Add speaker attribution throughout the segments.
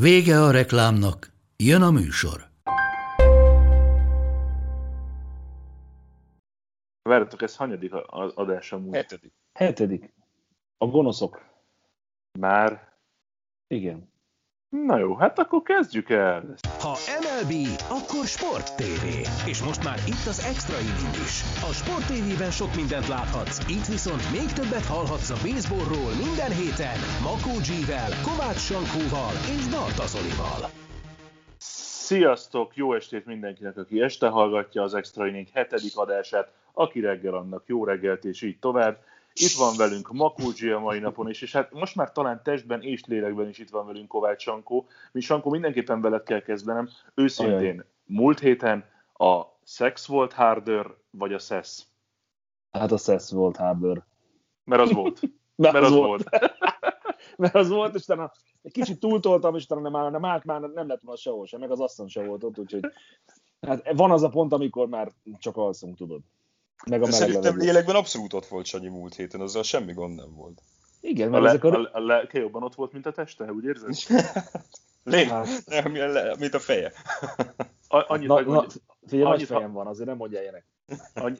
Speaker 1: Vége a reklámnak, jön a műsor.
Speaker 2: Várjatok, ez hanyadik az adás amúgy?
Speaker 3: Hetedik.
Speaker 4: Hetedik. A gonoszok.
Speaker 2: Már?
Speaker 4: Igen.
Speaker 2: Na jó, hát akkor kezdjük el.
Speaker 5: Ha MLB, akkor Sport TV. És most már itt az extra inning is. A Sport TV-ben sok mindent láthatsz, itt viszont még többet hallhatsz a baseballról minden héten Makó G-vel, Kovács Sankóval és Barta Zolival.
Speaker 2: Sziasztok, jó estét mindenkinek, aki este hallgatja az Extra Inning hetedik adását, aki reggel annak jó reggelt, és így tovább. Itt van velünk Makulcsi a mai napon is, és hát most már talán testben és lélekben is itt van velünk Kovács Sankó. Mi Sankó mindenképpen veled kell kezdenem. Őszintén, Ajaj. múlt héten a Sex volt harder, vagy a SES?
Speaker 4: Hát a SES volt harder.
Speaker 2: Mert az volt. Mert, Mert az, az volt. volt.
Speaker 4: Mert az volt, és utána egy kicsit túltoltam, és utána már, nem, már, már nem lett volna sehol sem, meg az asszony se volt ott, úgyhogy hát van az a pont, amikor már csak alszunk, tudod.
Speaker 3: Meg a Szerintem lélekben abszolút ott volt Sanyi múlt héten, azzal semmi gond nem volt.
Speaker 4: Igen,
Speaker 2: mert a, le, ezek a... a lelke jobban ott volt, mint a teste, úgy érzed?
Speaker 3: Lé, nem, mint a feje.
Speaker 4: A, annyit, na, na, figyelj, annyit, fejem van, azért nem mondja ilyenek.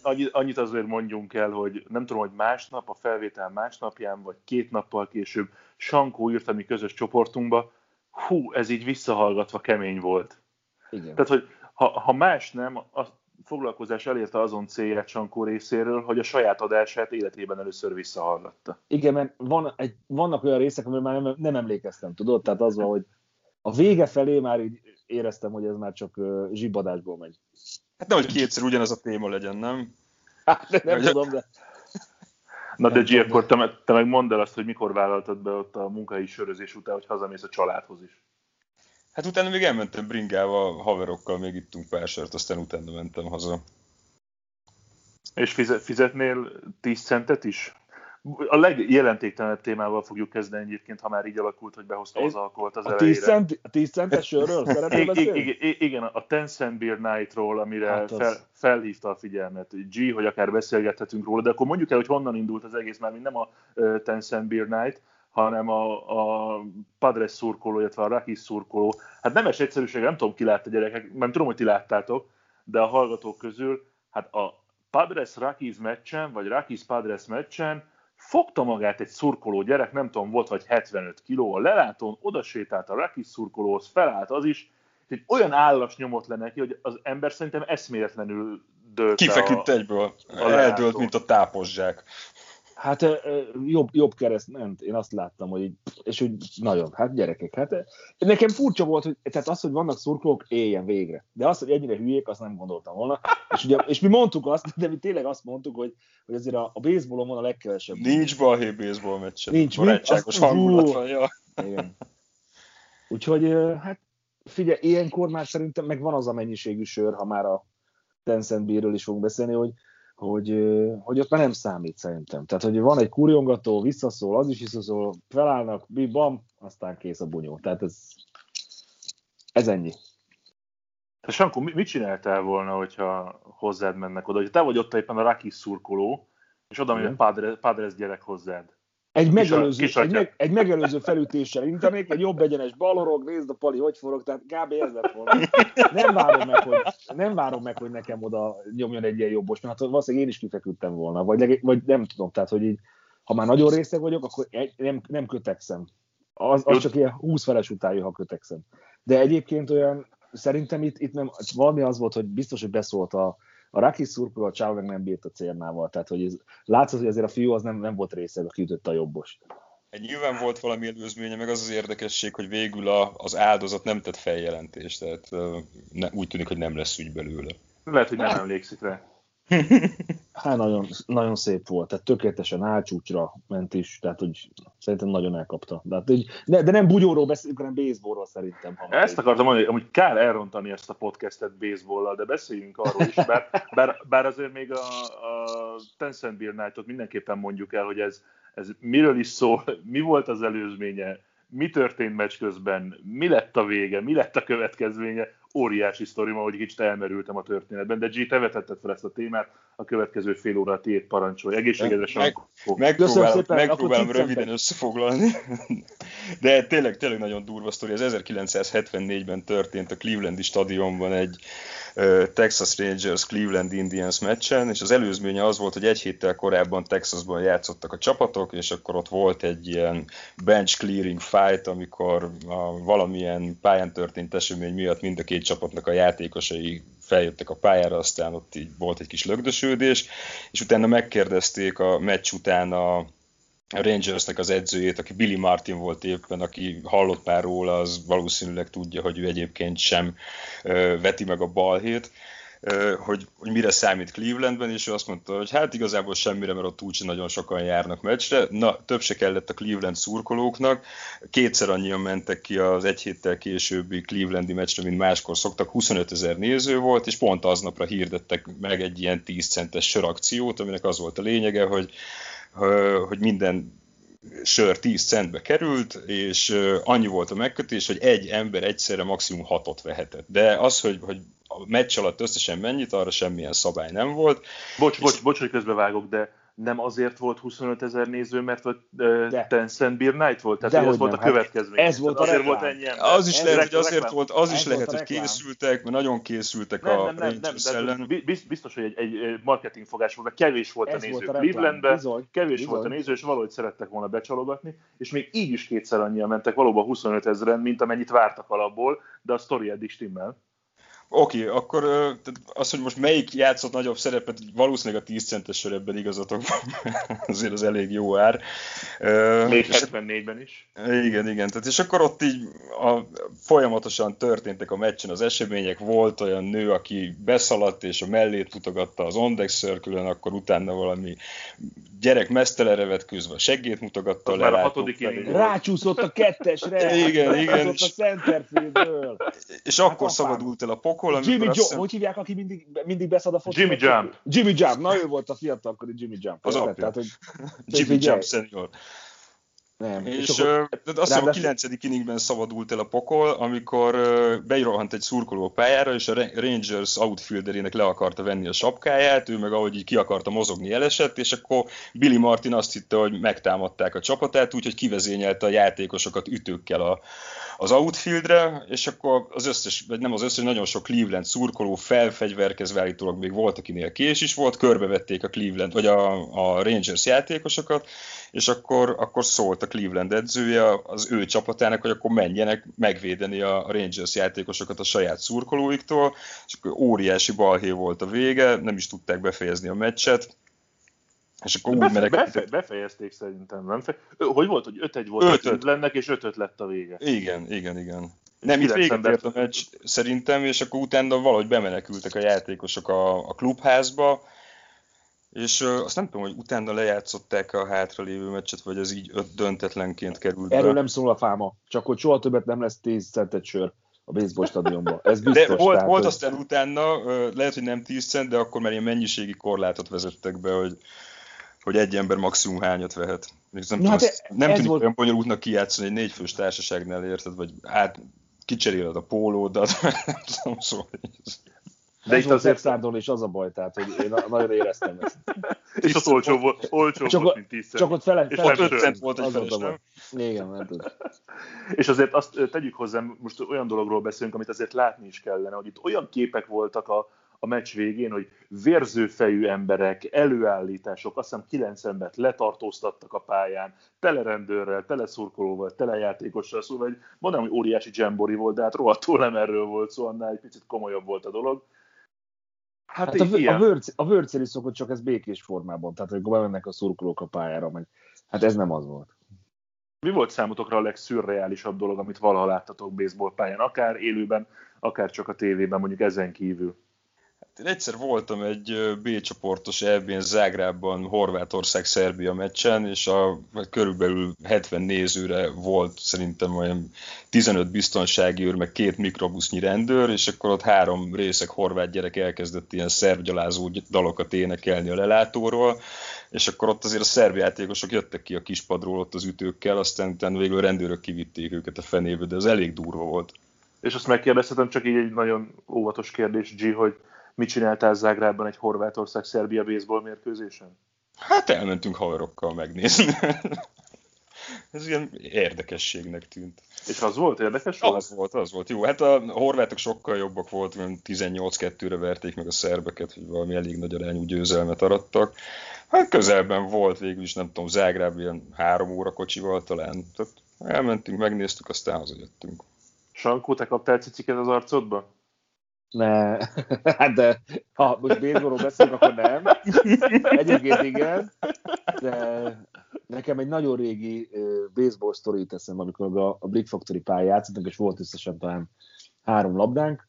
Speaker 2: Annyit, annyit azért mondjunk el, hogy nem tudom, hogy másnap, a felvétel másnapján, vagy két nappal később Sankó írt a mi közös csoportunkba, hú, ez így visszahallgatva kemény volt. Igen. Tehát, hogy ha, ha más nem, azt foglalkozás elérte azon célját Sankó részéről, hogy a saját adását életében először visszahallgatta.
Speaker 4: Igen, mert van egy, vannak olyan részek, amiről már nem, nem emlékeztem, tudod? Tehát az van, hogy a vége felé már így éreztem, hogy ez már csak zsibadásból megy.
Speaker 3: Hát nem, hogy kétszer ugyanaz a téma legyen, nem?
Speaker 4: Hát, de nem tudom, de...
Speaker 2: Na de G, akkor te, te meg mondd el azt, hogy mikor vállaltad be ott a munkai sörözés után, hogy hazamész a családhoz is.
Speaker 3: Hát utána még elmentem bringával, haverokkal, még ittunk pár sört, aztán utána mentem haza.
Speaker 2: És fizet, fizetnél 10 centet is? A legjelentéktelenebb témával fogjuk kezdeni egyébként, ha már így alakult, hogy behoztam az alkoholt az a elejére. 10,
Speaker 4: cent, a 10 centes sörről szeretnél
Speaker 2: beszélni? Igen, a Ten Cent Beer Night-ról, amire hát az... fel, felhívta a figyelmet G, hogy akár beszélgethetünk róla, de akkor mondjuk el, hogy honnan indult az egész, mert nem a Ten Cent Beer Night, hanem a, a Padres szurkoló, illetve a Rakis szurkoló. Hát nemes egyszerűség, nem tudom, ki látta gyerekek, nem tudom, hogy ti láttátok, de a hallgatók közül, hát a Padres Rakis meccsen, vagy Rakis Padres meccsen fogta magát egy szurkoló gyerek, nem tudom, volt vagy 75 kiló, a lelátón oda sétált a Rakis szurkolóhoz, felállt az is, egy olyan állas nyomott le neki, hogy az ember szerintem eszméletlenül dőlt
Speaker 3: Kifeküdt egyből, eldőlt, mint a tápozzsák.
Speaker 4: Hát jobb, jobb kereszt ment, én azt láttam, hogy így, és úgy nagyon, hát gyerekek, hát nekem furcsa volt, hogy tehát az, hogy vannak szurkolók, éljen végre. De az, hogy ennyire hülyék, azt nem gondoltam volna. És, ugye, és mi mondtuk azt, de mi tényleg azt mondtuk, hogy, hogy azért a, a baseballon van a legkevesebb.
Speaker 3: Nincs balhé baseball meccsen.
Speaker 4: Nincs,
Speaker 3: barátságos hangulat van, ja.
Speaker 4: Igen. Úgyhogy hát figyelj, ilyenkor már szerintem meg van az a mennyiségű sör, ha már a Tencent bírről is fogunk beszélni, hogy hogy, hogy ott már nem számít szerintem. Tehát, hogy van egy kurjongató, visszaszól, az is visszaszól, felállnak, bam, aztán kész a bunyó. Tehát ez, ez ennyi.
Speaker 2: Te Sankó, mit csináltál volna, hogyha hozzád mennek oda? Hogy te vagy ott éppen a Rakis szurkoló, és oda megy a Padres, Padres gyerek hozzád.
Speaker 4: Egy megelőző, egy, meg, egy megelőző felütéssel intenék, egy jobb egyenes balorog, nézd a pali, hogy forog, tehát kb. ez lett volna. Nem várom meg, hogy, nem várom meg, hogy nekem oda nyomjon egy ilyen jobbos, mert hát valószínűleg én is kifeküdtem volna, vagy, vagy nem tudom, tehát hogy így, ha már nagyon részeg vagyok, akkor egy, nem, nem kötekszem. Az, az csak ilyen 20 feles után ha kötekszem. De egyébként olyan, szerintem itt, itt nem, valami az volt, hogy biztos, hogy beszólt a, a Rakis szurkoló a Csáv meg nem bírt a cérnával, tehát hogy ez, látszott, hogy azért a fiú az nem, nem volt része, aki ütötte a jobbost.
Speaker 3: Egy nyilván volt valami előzménye, meg az az érdekesség, hogy végül a, az áldozat nem tett feljelentést, tehát ne, úgy tűnik, hogy nem lesz ügy belőle.
Speaker 2: Lehet, hogy nem emlékszik rá.
Speaker 4: Hát nagyon, nagyon szép volt, tehát tökéletesen álcsúcsra ment is, tehát hogy szerintem nagyon elkapta. De, hát, de, de nem bugyóról beszélünk, hanem baseballról szerintem.
Speaker 2: Ha ezt akartam mondani, hogy kár elrontani ezt a podcastet baseballlal, de beszéljünk arról is, bár, bár, bár azért még a, a Tencent Beer Night-ot mindenképpen mondjuk el, hogy ez, ez miről is szól, mi volt az előzménye, mi történt meccs közben, mi lett a vége, mi lett a következménye, óriási sztori, ma, hogy kicsit elmerültem a történetben, de G, te vetetted fel ezt a témát, a következő fél óra tiéd parancsolj. Egészségedre
Speaker 3: Meg, megpróbálom, megpróbálom röviden összefoglalni, de tényleg, tényleg nagyon durva sztori. Ez 1974-ben történt a Clevelandi stadionban egy Texas Rangers Cleveland Indians meccsen, és az előzménye az volt, hogy egy héttel korábban Texasban játszottak a csapatok, és akkor ott volt egy ilyen bench clearing fight, amikor a valamilyen pályán történt esemény miatt mind a két csapatnak a játékosai feljöttek a pályára, aztán ott így volt egy kis lögdösődés, és utána megkérdezték a meccs után a, Rangersnek az edzőjét, aki Billy Martin volt éppen, aki hallott már róla, az valószínűleg tudja, hogy ő egyébként sem veti meg a balhét, hogy, hogy mire számít Clevelandben, és ő azt mondta, hogy hát igazából semmire, mert ott úgyse nagyon sokan járnak meccsre. Na, több se kellett a Cleveland szurkolóknak, kétszer annyian mentek ki az egy héttel későbbi Clevelandi meccsre, mint máskor szoktak, 25 ezer néző volt, és pont aznapra hirdettek meg egy ilyen 10 centes sörakciót, aminek az volt a lényege, hogy, hogy minden sör 10 centbe került, és annyi volt a megkötés, hogy egy ember egyszerre maximum hatot vehetett. De az, hogy, hogy a meccs alatt összesen mennyit, arra semmilyen szabály nem volt.
Speaker 2: Bocs, bocs, bocs, hogy közbevágok, de nem azért volt 25 ezer néző, mert hogy uh, Tencent Beer Night volt? Tehát ez volt a hát következmény.
Speaker 4: Ez volt a
Speaker 2: azért
Speaker 4: volt
Speaker 2: ennyi
Speaker 3: ember. Az is ez lehet, hogy azért volt, az is lehet, hogy készültek, mert nagyon készültek nem, a nem, nem, nem, ellen.
Speaker 2: Biztos, hogy egy, egy marketing fogás volt, mert kevés volt ez a néző Clevelandben, kevés bizony. volt a néző, és valahogy szerettek volna becsalogatni, és még így is kétszer annyian mentek, valóban 25 ezeren, mint amennyit vártak alapból, de a sztori eddig stimmel.
Speaker 3: Oké, okay, akkor az, hogy most melyik játszott nagyobb szerepet, valószínűleg a 10 centes ebben igazatok azért az elég jó ár.
Speaker 2: Még 74-ben is.
Speaker 3: Igen, igen. Tehát, és akkor ott így a, folyamatosan történtek a meccsen az események, volt olyan nő, aki beszaladt és a mellét mutogatta az Ondex circle akkor utána valami gyerek mesztelenre vetkőzve a seggét mutogatta
Speaker 2: az le. Már a hatodik
Speaker 4: Rácsúszott a kettesre.
Speaker 3: igen, igen.
Speaker 4: És, a.
Speaker 3: És hát akkor szabadult el a pokol.
Speaker 4: Jimmy Joe, hiszem... hogy hívják, aki mindig, mindig beszad a
Speaker 2: fotót? Jimmy Jump.
Speaker 4: Jimmy Jump, na ő volt a fiatalkori Jimmy Jump.
Speaker 3: Az apja. Tehát, hogy, Jimmy Jump senior. Nem. És, és akkor, uh, azt hiszem a kilencedik inningben szabadult el a pokol, amikor beirohant egy szurkoló pályára, és a Rangers outfielderének le akarta venni a sapkáját, ő meg ahogy így ki akarta mozogni elesett, és akkor Billy Martin azt hitte, hogy megtámadták a csapatát, úgyhogy kivezényelte a játékosokat ütőkkel a, az outfieldre, és akkor az összes, vagy nem az összes, nagyon sok Cleveland szurkoló felfegyverkezve állítólag még volt, akinél kés is volt, körbevették a Cleveland, vagy a, a Rangers játékosokat, és akkor, akkor szólt a Cleveland edzője az ő csapatának, hogy akkor menjenek megvédeni a Rangers játékosokat a saját szurkolóiktól, és akkor óriási balhé volt a vége, nem is tudták befejezni a meccset,
Speaker 2: és akkor úgy befe- befe- befejezték szerintem, nem? Hogy volt, hogy 5-1 volt öt, öt. lennek, és 5 lett a vége.
Speaker 3: Igen, igen, igen. Nem, itt véget ért a meccs szerintem, és akkor utána valahogy bemenekültek a játékosok a, a klubházba, és uh, azt nem tudom, hogy utána lejátszották a hátralévő meccset, vagy ez így öt döntetlenként került
Speaker 4: Erről be. nem szól a fáma, csak hogy soha többet nem lesz 10 centet sör a baseball stadionban. Ez biztos.
Speaker 3: De volt, tehát, volt hogy... aztán utána, lehet, hogy nem 10 cent, de akkor már ilyen mennyiségi korlátot vezettek be, hogy, hogy egy ember maximum hányat vehet. Nem, Na, tudom, hát nem tűnik volt... olyan bonyolultnak kijátszani egy négyfős társaságnál, érted, vagy át kicseréled a pólódat, nem tudom, szóval
Speaker 4: de itt azért szárdon és az a baj, tehát hogy én nagyon éreztem ezt.
Speaker 2: és az olcsó volt, olcsó csak, volt, mint tízszer.
Speaker 4: Csak ott fele,
Speaker 3: és fele 5 cent volt egy feles, nem?
Speaker 4: Igen, nem tud.
Speaker 2: És azért azt tegyük hozzá, most olyan dologról beszélünk, amit azért látni is kellene, hogy itt olyan képek voltak a, a meccs végén, hogy vérzőfejű emberek, előállítások, azt hiszem kilenc embert letartóztattak a pályán, tele rendőrrel, tele szurkolóval, tele játékossal, szóval egy, mondom, hogy óriási dzsembori volt, de hát rohadtul nem erről volt szó, annál egy picit komolyabb volt a dolog.
Speaker 4: Hát, hát a, a, vörc, a vörcél is szokott csak ez békés formában, tehát hogy bemennek a szurkolók a pályára, meg, hát ez nem az volt.
Speaker 2: Mi volt számotokra a legszürreálisabb dolog, amit valaha láttatok baseball pályán, akár élőben, akár csak a tévében, mondjuk ezen kívül?
Speaker 3: Én egyszer voltam egy B csoportos EB-n Zágrában, Horvátország-Szerbia meccsen, és a körülbelül 70 nézőre volt szerintem olyan 15 biztonsági őr, meg két mikrobusznyi rendőr, és akkor ott három részek horvát gyerek elkezdett ilyen szervgyalázó dalokat énekelni a lelátóról, és akkor ott azért a szerb játékosok jöttek ki a kispadról ott az ütőkkel, aztán utána végül a rendőrök kivitték őket a fenébe, de az elég durva volt.
Speaker 2: És azt megkérdezhetem, csak így egy nagyon óvatos kérdés, G, hogy mit csináltál Zágrában egy Horvátország-Szerbia baseball mérkőzésen?
Speaker 3: Hát elmentünk haverokkal megnézni. Ez ilyen érdekességnek tűnt.
Speaker 2: És az volt érdekes?
Speaker 3: Volt? Az volt, az volt. Jó, hát a horvátok sokkal jobbak voltak, 18-2-re verték meg a szerbeket, hogy valami elég nagy arányú győzelmet arattak. Hát közelben volt végül is, nem tudom, Zágráb ilyen három óra kocsival talán. Tehát elmentünk, megnéztük, aztán hazajöttünk.
Speaker 2: Sankó, te kaptál ciciket az arcodba?
Speaker 4: Ne, hát de ha most baseballról beszélünk, akkor nem. Egyébként igen, de nekem egy nagyon régi baseball sztori teszem, amikor a, a Brick Factory pályán játszottunk, és volt összesen talán három labdánk.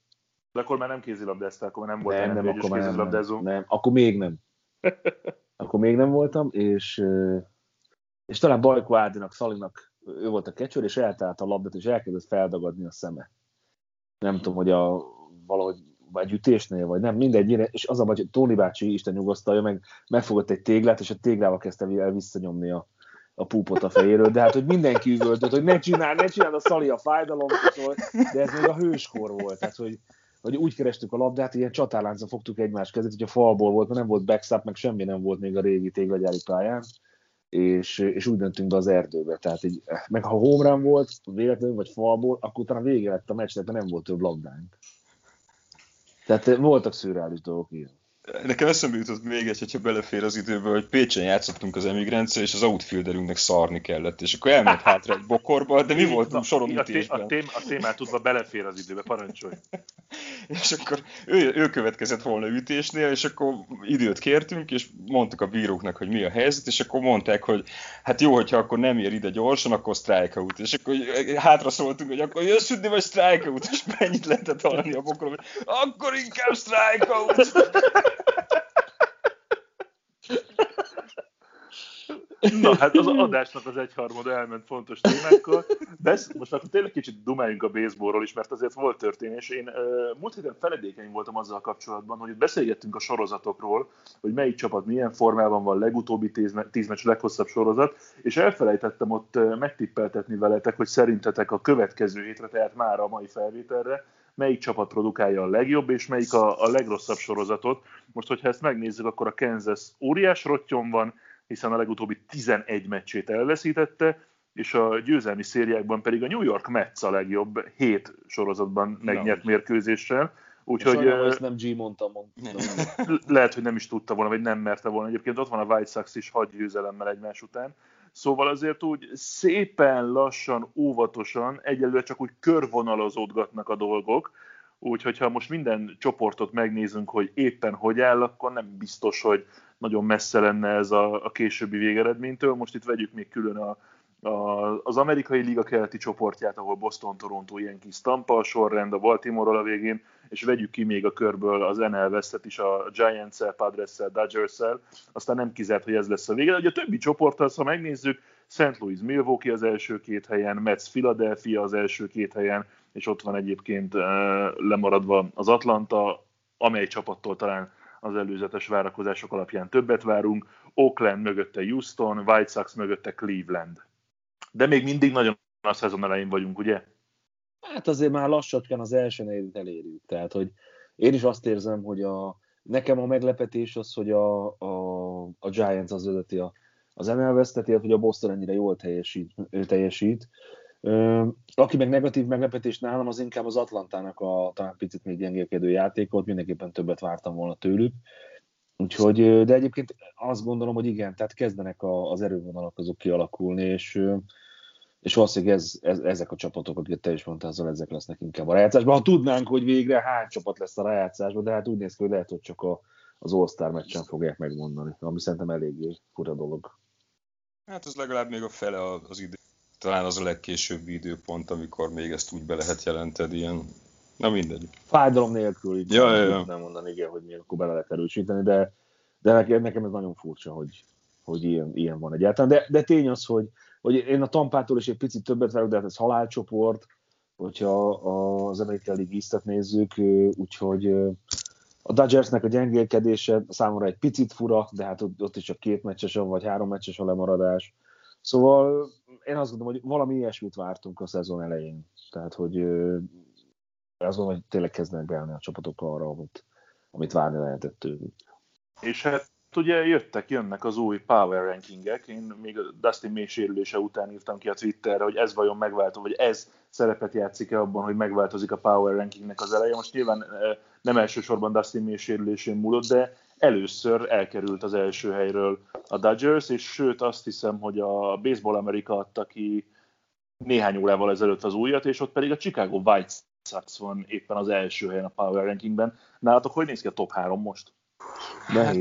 Speaker 2: De akkor már nem kézilabdáztál, akkor nem volt
Speaker 4: nem, nem, akkor már nem, nem, nem, akkor még nem. Akkor még nem voltam, és, és talán Bajko Ádinak, Szalinak ő volt a kecsőr, és eltált a labdát, és elkezdett feldagadni a szeme. Nem tudom, hogy a valahogy vagy ütésnél, vagy nem, mindegy, és az a baj, hogy Tóni bácsi, Isten nyugasztalja, meg megfogott egy téglát, és a téglával kezdte el visszanyomni a, a púpot a fejéről, de hát, hogy mindenki üvöltött, hogy ne csinál, ne csinál a szali a fájdalom, szóval, de ez még a hőskor volt, tehát, hogy, hogy úgy kerestük a labdát, ilyen csatárláncra fogtuk egymás kezét, hogy a falból volt, mert nem volt backstop, meg semmi nem volt még a régi téglagyári pályán, és, és úgy döntünk be az erdőbe. Tehát így, meg ha home volt, véletlenül vagy falból, akkor utána vége lett a meccsnek, mert nem volt több labdánk. Tehát voltak szürreális dolgok, igen.
Speaker 3: Nekem eszembe jutott még egy, hogyha belefér az időbe, hogy Pécsen játszottunk az emigráncia, és az outfielderünknek szarni kellett, és akkor elment hátra egy bokorba, de mi voltunk soron
Speaker 2: a, a, tém, a témát tudva belefér az időbe, parancsolj.
Speaker 3: és akkor ő, ő következett volna ütésnél, és akkor időt kértünk, és mondtuk a bíróknak, hogy mi a helyzet, és akkor mondták, hogy hát jó, hogyha akkor nem ér ide gyorsan, akkor strikeout. És akkor hátra szóltunk, hogy akkor jössz ütni, vagy strikeout, és mennyit lehetett hallani a bokorba. Akkor inkább strikeout!
Speaker 2: Na, hát az adásnak az egyharmada elment fontos témákkal. Besz, most akkor tényleg kicsit dumáljunk a baseballról is, mert azért volt történés. Én uh, múlt héten feledékeny voltam azzal kapcsolatban, hogy beszélgettünk a sorozatokról, hogy melyik csapat milyen formában van, legutóbbi tíz, tíz meccs leghosszabb sorozat, és elfelejtettem ott megtippeltetni veletek, hogy szerintetek a következő hétre, tehát már a mai felvételre, melyik csapat produkálja a legjobb, és melyik a, a legrosszabb sorozatot. Most, hogyha ezt megnézzük, akkor a Kansas óriás rottyon van, hiszen a legutóbbi 11 meccsét elveszítette, és a győzelmi szériákban pedig a New York Mets a legjobb, 7 sorozatban megnyert no. mérkőzéssel.
Speaker 4: Úgyhogy ezt nem G mondta, mondta.
Speaker 2: lehet, hogy nem is tudta volna, vagy nem merte volna. Egyébként ott van a White Sox is hat győzelemmel egymás után. Szóval azért úgy szépen lassan, óvatosan, egyelőre csak úgy körvonalazódgatnak a dolgok, úgyhogy ha most minden csoportot megnézünk, hogy éppen hogy áll, akkor nem biztos, hogy nagyon messze lenne ez a, a későbbi végeredménytől. Most itt vegyük még külön a, a, az amerikai liga keleti csoportját, ahol Boston, Toronto, ilyen kis Tampa a sorrend, a baltimore a végén, és vegyük ki még a körből az NL West-et is a Giants-el, Padres-el, Dodgers-el, aztán nem kizárt, hogy ez lesz a vége. De ugye a többi csoporttal, ha megnézzük, St. Louis Milwaukee az első két helyen, Mets Philadelphia az első két helyen, és ott van egyébként lemaradva az Atlanta, amely csapattól talán az előzetes várakozások alapján többet várunk, Oakland mögötte Houston, White Sox mögötte Cleveland. De még mindig nagyon a szezon elején vagyunk, ugye?
Speaker 4: Hát azért már lassacskán az első negyedét elérjük. Tehát, hogy én is azt érzem, hogy a, nekem a meglepetés az, hogy a, a, a Giants az vezeti a, az ML veszteti, hogy a Boston ennyire jól teljesít. teljesít. Aki meg negatív meglepetés nálam, az inkább az Atlantának a talán picit még gyengélkedő játékot, mindenképpen többet vártam volna tőlük. Úgyhogy, de egyébként azt gondolom, hogy igen, tehát kezdenek a, az erővonalak azok kialakulni, és, és valószínűleg ez, ez, ezek a csapatok, akiket te is mondtál, azzal ezek lesznek inkább a rájátszásban. Ha tudnánk, hogy végre hány csapat lesz a rájátszásban, de hát úgy néz ki, hogy lehet, hogy csak a, az All-Star meccsen fogják megmondani, ami szerintem eléggé fura dolog.
Speaker 3: Hát ez legalább még a fele az idő talán az a legkésőbbi időpont, amikor még ezt úgy be lehet jelenteni, ilyen Na mindegy.
Speaker 4: Fájdalom nélkül, így
Speaker 3: ja, ja, ja.
Speaker 4: nem mondani, igen, hogy még akkor bele lehet erősíteni, de, de nekem, ez nagyon furcsa, hogy, hogy ilyen, ilyen van egyáltalán. De, de tény az, hogy, hogy én a Tampától is egy picit többet várok, de hát ez halálcsoport, hogyha az Amerikai League nézzük, úgyhogy a Dodgersnek a gyengélkedése számomra egy picit fura, de hát ott, ott is csak két meccses, vagy három meccses a lemaradás. Szóval én azt gondolom, hogy valami ilyesmit vártunk a szezon elején. Tehát, hogy azt gondolom, hogy tényleg kezdenek beállni a csapatok arra, amit, amit várni lehetett tőlük.
Speaker 2: És hát ugye jöttek, jönnek az új power rankingek. Én még Dustin May sérülése után írtam ki a Twitterre, hogy ez vajon megváltó, vagy ez szerepet játszik-e abban, hogy megváltozik a power rankingnek az eleje. Most nyilván nem elsősorban Dustin May sérülésén múlott, de először elkerült az első helyről a Dodgers, és sőt azt hiszem, hogy a Baseball America adta ki néhány órával ezelőtt az újat, és ott pedig a Chicago White Sox van éppen az első helyen a Power Rankingben. Nálatok hogy néz ki a top 3 most?
Speaker 3: Hát,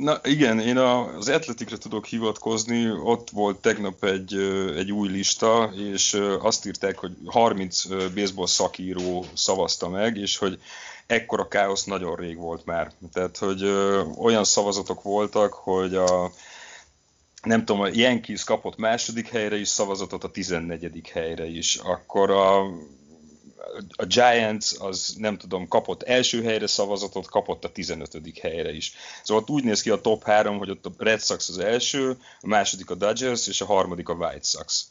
Speaker 3: na igen, én az Atletikre tudok hivatkozni, ott volt tegnap egy, egy új lista, és azt írták, hogy 30 baseball szakíró szavazta meg, és hogy ekkora káosz nagyon rég volt már. Tehát, hogy olyan szavazatok voltak, hogy a nem tudom, a Yankees kapott második helyre is szavazatot, a 14. helyre is. Akkor a a Giants az nem tudom, kapott első helyre szavazatot, kapott a 15. helyre is. Szóval ott úgy néz ki a top 3, hogy ott a Red Sox az első, a második a Dodgers, és a harmadik a White Sox.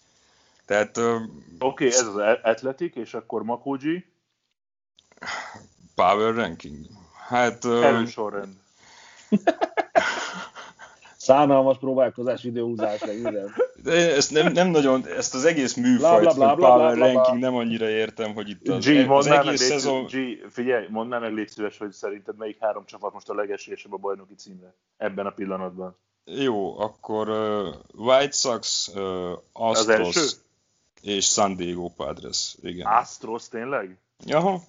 Speaker 3: Tehát... Oké,
Speaker 2: okay, ez az Athletic, és akkor Makoji?
Speaker 3: Power ranking. Hát...
Speaker 2: Erősorrend.
Speaker 4: Szánalmas próbálkozás, időhúzás, meg minden.
Speaker 3: De ezt nem, nem nagyon, ezt az egész műfajt, bla, bla, bla, power bla, bla, bla. ranking nem annyira értem, hogy itt
Speaker 2: az, G, az egész meg, szezon... G, figyelj, mondd meg légy szíves, hogy szerinted melyik három csapat most a legesélyesebb a bajnoki címre ebben a pillanatban.
Speaker 3: Jó, akkor uh, White Sox, uh, Astros és San Diego Padres. Igen.
Speaker 2: Astros tényleg?
Speaker 3: Aha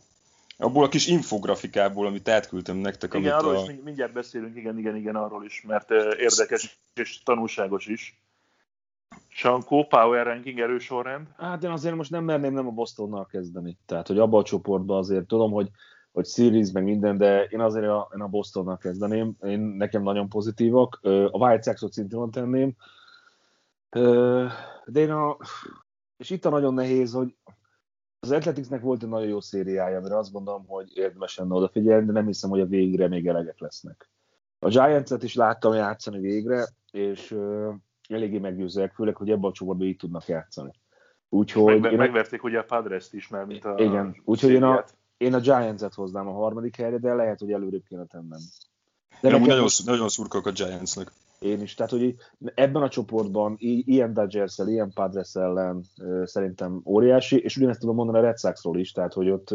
Speaker 3: abból a kis infografikából, amit átküldtem nektek.
Speaker 2: Igen,
Speaker 3: amit
Speaker 2: arról a... is mindjárt beszélünk, igen, igen, igen, arról is, mert érdekes és tanulságos is. Sankó, Power Ranking erősorrend?
Speaker 4: Hát én azért most nem merném nem a Bostonnal kezdeni. Tehát, hogy abba a csoportban azért tudom, hogy, hogy series meg minden, de én azért a, én a Bostonnal kezdeném. Én, nekem nagyon pozitívak. A White Sox-ot szintén tenném. De én a... És itt a nagyon nehéz, hogy az Athleticsnek volt egy nagyon jó szériája, amire azt gondolom, hogy érdemes lenne odafigyelni, de nem hiszem, hogy a végre még elegek lesznek. A Giants-et is láttam játszani végre, és uh, eléggé meggyőzőek, főleg, hogy ebben a csoportban így tudnak játszani.
Speaker 2: Úgyhogy Meg, én megverték ugye a Padres-t is, mert mint a
Speaker 4: Igen, úgyhogy én a, én a Giants-et hoznám a harmadik helyre, de lehet, hogy előrébb kéne tennem.
Speaker 3: De nekem nagyon, nagyon szurkolok a Giantsnek.
Speaker 4: Én is. Tehát, hogy ebben a csoportban ilyen dodgers ilyen padres ellen szerintem óriási, és ugyanezt tudom mondani a Red Sox-ról is, tehát, hogy ott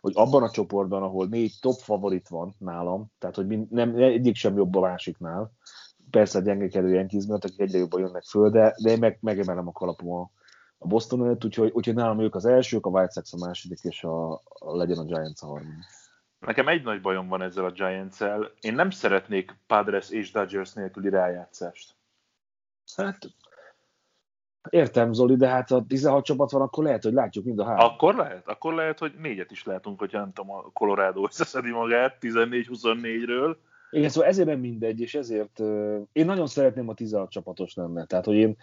Speaker 4: hogy abban a csoportban, ahol négy top favorit van nálam, tehát, hogy nem, egyik sem jobb a másiknál, persze gyengekedő Yankees miatt, akik egyre jobban jönnek föl, de, de én meg, megemelem a kalapom a, a Boston előtt, úgyhogy, úgyhogy nálam ők az elsők, a White Sox a második, és a, a legyen a Giants a harmadik.
Speaker 2: Nekem egy nagy bajom van ezzel a Giants-el. Én nem szeretnék Padres és Dodgers nélküli rájátszást.
Speaker 4: Hát Értem, Zoli, de hát ha 16 csapat van, akkor lehet, hogy látjuk mind a három.
Speaker 2: Akkor lehet, akkor lehet, hogy négyet is látunk, hogyha nem tudom, a Colorado összeszedi magát 14-24-ről,
Speaker 4: igen, szóval ezért nem mindegy, és ezért uh, én nagyon szeretném a 16 csapatos lenne. Tehát, hogy én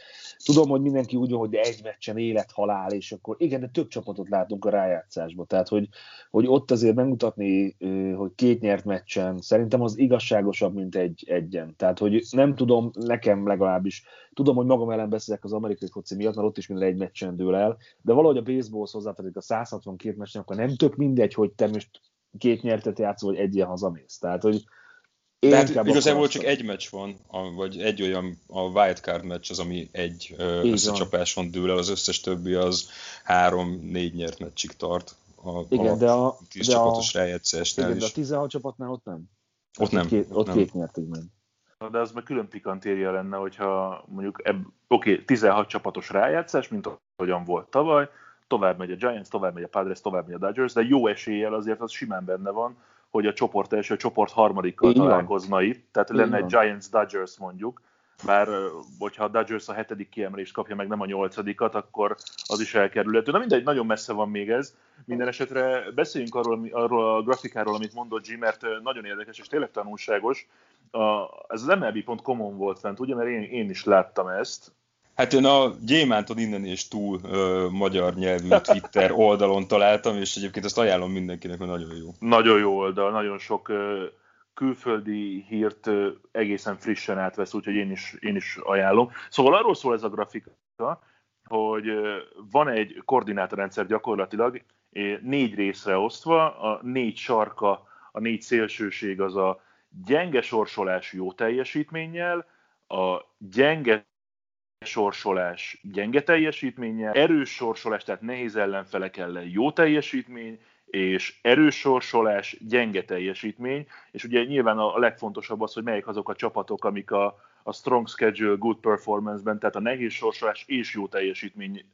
Speaker 4: tudom, hogy mindenki úgy hogy egy meccsen élet-halál, és akkor igen, de több csapatot látunk a rájátszásban. Tehát, hogy, hogy ott azért megmutatni, uh, hogy két nyert meccsen, szerintem az igazságosabb, mint egy egyen. Tehát, hogy nem tudom, nekem legalábbis, tudom, hogy magam ellen beszélek az amerikai foci miatt, mert ott is minden egy meccsen dől el, de valahogy a baseballhoz hozzátartozik a 162 meccsen, akkor nem tök mindegy, hogy te most két nyertet játszol, vagy egy ilyen hazamész. Tehát, hogy
Speaker 3: de hát igazából csak egy meccs van, vagy egy olyan a wildcard meccs az, ami egy Így összecsapáson dől el, az összes többi az három-négy nyert meccsig tart. A,
Speaker 4: igen, a de a,
Speaker 3: 10 de csapatos rájegyszeresnél
Speaker 4: igen, is. de a 16 csapatnál ott nem.
Speaker 3: Ott nem.
Speaker 4: Két,
Speaker 3: ott, ott
Speaker 4: nem. két nyertig meg.
Speaker 2: De az meg külön pikantéria lenne, hogyha mondjuk, oké, okay, 16 csapatos rájátszás, mint ahogyan volt tavaly, tovább megy a Giants, tovább megy a Padres, tovább megy a Dodgers, de jó eséllyel azért az simán benne van, hogy a csoport első, a csoport harmadikkal Így találkozna itt, tehát Így lenne egy Giants-Dodgers mondjuk, bár hogyha a Dodgers a hetedik kiemelést kapja, meg nem a nyolcadikat, akkor az is elkerülhető. Na mindegy, nagyon messze van még ez. Minden esetre beszéljünk arról, arról a grafikáról, amit mondott Jim, mert nagyon érdekes és tényleg tanulságos. A, ez az MLB.com-on volt fent, ugye, mert én, én is láttam ezt,
Speaker 3: Hát én a Gyémánton innen és túl ö, magyar nyelvű Twitter oldalon találtam, és egyébként ezt ajánlom mindenkinek, mert nagyon jó.
Speaker 2: Nagyon jó oldal, nagyon sok ö, külföldi hírt ö, egészen frissen átvesz, úgyhogy én is, én is ajánlom. Szóval arról szól ez a grafika, hogy ö, van egy koordinátorrendszer gyakorlatilag négy részre osztva, a négy sarka, a négy szélsőség az a gyenge sorsolás jó teljesítménnyel, a gyenge sorsolás gyenge teljesítménye, erős sorsolás, tehát nehéz ellenfelek ellen jó teljesítmény, és erős sorsolás, gyenge teljesítmény, és ugye nyilván a legfontosabb az, hogy melyik azok a csapatok, amik a, a strong schedule, good performance-ben, tehát a nehéz sorsolás és jó teljesítmény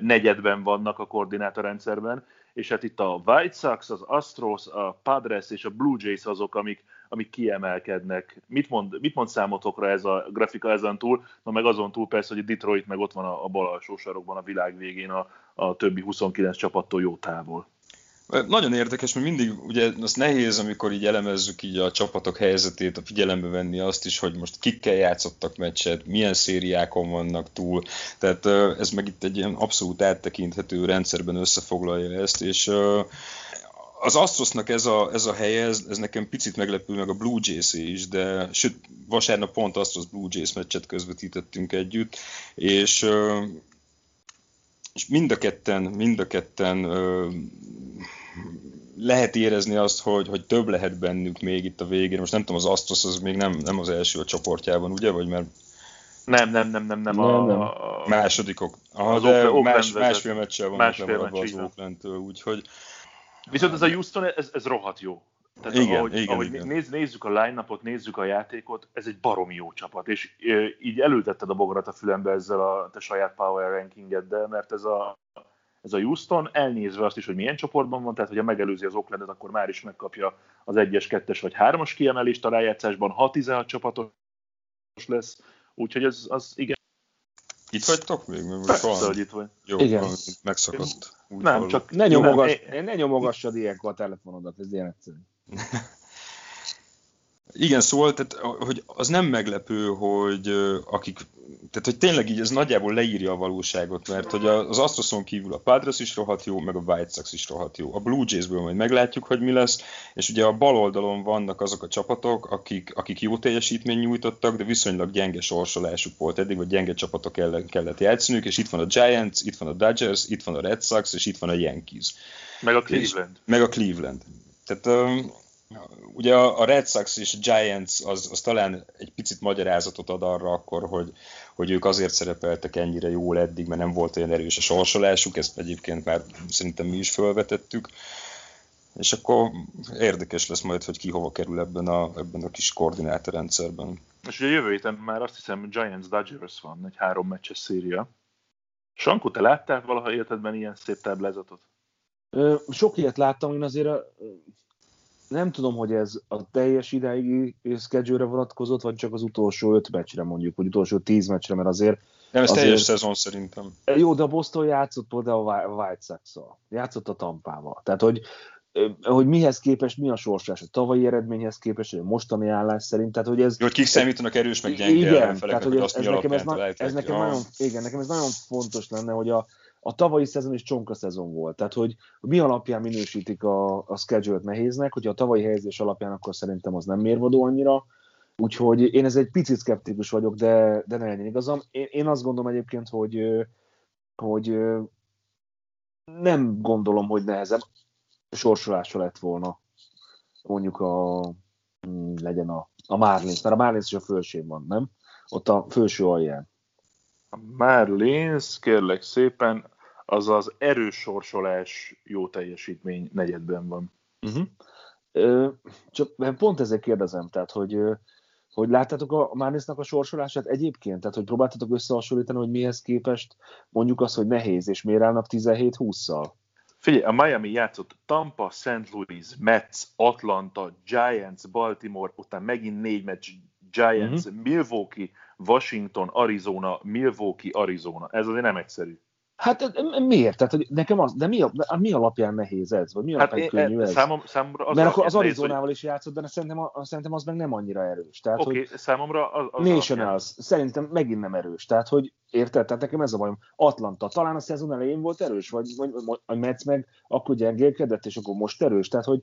Speaker 2: negyedben vannak a koordinátorrendszerben, és hát itt a White Sox, az Astros, a Padres és a Blue Jays azok, amik, amik kiemelkednek. Mit mond, mit mond számotokra ez a grafika ezen túl? Na meg azon túl persze, hogy Detroit meg ott van a, a bal alsó sarokban a világ végén a, a többi 29 csapattól jó távol.
Speaker 3: Nagyon érdekes, mert mindig ugye az nehéz, amikor így elemezzük így a csapatok helyzetét, a figyelembe venni azt is, hogy most kikkel játszottak meccset, milyen szériákon vannak túl. Tehát ez meg itt egy ilyen abszolút áttekinthető rendszerben összefoglalja ezt, és az Astrosnak ez a, ez a helye, ez, ez nekem picit meglepő, meg a Blue jays is, de sőt, vasárnap pont Astros Blue Jays meccset közvetítettünk együtt, és és mind a ketten, mind a ketten lehet érezni azt, hogy, hogy több lehet bennük még itt a végén. Most nem tudom, az Astros az még nem, nem az első a csoportjában, ugye? Vagy mert
Speaker 2: nem, nem, nem, nem, nem.
Speaker 3: A, nem, a, másodikok. Aha, az de Oakland más, másfél meccsel van másfél meccs, az Oaklandtől, úgyhogy...
Speaker 2: Viszont ez a Houston, ez, ez rohadt jó. Tehát igen, ahogy, igen, ahogy igen. Néz, nézzük a line-upot, nézzük a játékot, ez egy baromi jó csapat, és így elültetted a bogarat a fülembe ezzel a te saját power rankingeddel, mert ez a, ez a Houston, elnézve azt is, hogy milyen csoportban van, tehát hogyha megelőzi az Oaklandet, akkor már is megkapja az 1-es, 2-es vagy 3-as kiemelést a rájátszásban, ha 16 csapatos lesz, úgyhogy ez az igen.
Speaker 3: Itt vagytok még?
Speaker 2: Mert Persze, van. hogy itt vagy.
Speaker 3: Jó, igen. megszakadt.
Speaker 4: Úgy nem, hallom. csak ne, nyomogass, nem, ne nyomogassad ilyenkor a telefonodat, ez ilyen egyszerű.
Speaker 3: Igen, szóval, tehát, hogy az nem meglepő, hogy akik, tehát hogy tényleg így ez nagyjából leírja a valóságot, mert hogy az Astroson kívül a Padres is rohadt jó, meg a White Sox is rohadt jó. A Blue Jaysből majd meglátjuk, hogy mi lesz, és ugye a bal oldalon vannak azok a csapatok, akik, akik jó teljesítmény nyújtottak, de viszonylag gyenge sorsolásuk volt eddig, vagy gyenge csapatok ellen kellett játszaniuk, és itt van a Giants, itt van a Dodgers, itt van a Red Sox, és itt van a Yankees.
Speaker 2: Meg a Cleveland. És,
Speaker 3: meg a Cleveland. Tehát Ugye a Red Sox és a Giants az, az talán egy picit magyarázatot ad arra akkor, hogy, hogy ők azért szerepeltek ennyire jól eddig, mert nem volt olyan erős a sorsolásuk, ezt egyébként már szerintem mi is felvetettük. És akkor érdekes lesz majd, hogy ki hova kerül ebben a, ebben a kis koordinátorrendszerben.
Speaker 2: És ugye jövő héten már azt hiszem Giants Dodgers van, egy három meccses széria. Sankó, te láttál valaha életedben ilyen szép táblázatot?
Speaker 4: Sok ilyet láttam, én azért nem tudom, hogy ez a teljes ideigi schedule vonatkozott, vagy csak az utolsó öt meccsre mondjuk, vagy utolsó tíz meccsre, mert azért...
Speaker 3: Nem, ez
Speaker 4: azért,
Speaker 3: teljes szezon szerintem.
Speaker 4: Jó, de a Boston játszott például a White Sox-szal, játszott a Tampával. Tehát, hogy hogy mihez képest, mi a sorsás a tavalyi eredményhez képest, vagy a mostani állás szerint, tehát hogy ez...
Speaker 3: Jó, hogy kik számítanak erős, meg gyenge
Speaker 4: igen, tehát, hogy ez, ez, nekem ez, na, ez nekem nagyon, igen, nekem ez nagyon fontos lenne, hogy a, a tavalyi szezon is csonka szezon volt. Tehát, hogy mi alapján minősítik a, a schedule-t nehéznek, hogyha a tavalyi helyezés alapján, akkor szerintem az nem mérvadó annyira. Úgyhogy én ez egy picit szkeptikus vagyok, de, de ne legyen igazam. Én, én azt gondolom egyébként, hogy, hogy nem gondolom, hogy nehezebb sorsolása lett volna mondjuk a mm, legyen a, a Marlins, mert a Marlins is a fölsén van, nem? Ott a felső alján.
Speaker 2: A Marlins, kérlek szépen, az az erős sorsolás jó teljesítmény negyedben van.
Speaker 4: Uh-huh. Ö, csak pont ezért kérdezem, tehát, hogy, hogy láttátok a Márnisznak a sorsolását egyébként? Tehát, hogy próbáltatok összehasonlítani, hogy mihez képest mondjuk az, hogy nehéz, és miért állnak 17-20-szal?
Speaker 2: Figyelj, a Miami játszott Tampa, St. Louis, Mets, Atlanta, Giants, Baltimore, utána megint négy meccs, Giants, uh-huh. Milwaukee, Washington, Arizona, Milwaukee, Arizona. Ez azért nem egyszerű.
Speaker 4: Hát miért? Tehát, hogy nekem az, de mi, a, mi alapján nehéz ez? Vagy mi hát alapján hát könnyű ez? Számom, számomra az Mert akkor az Arizonával hogy... is játszott, de szerintem, a, szerintem az meg nem annyira erős. Tehát,
Speaker 2: okay, számomra az, az
Speaker 4: Nationals, alapján... szerintem megint nem erős. Tehát, hogy érted? Tehát nekem ez a bajom. Atlanta, talán a szezon elején volt erős, vagy, vagy a Mets meg akkor gyengélkedett, és akkor most erős. Tehát, hogy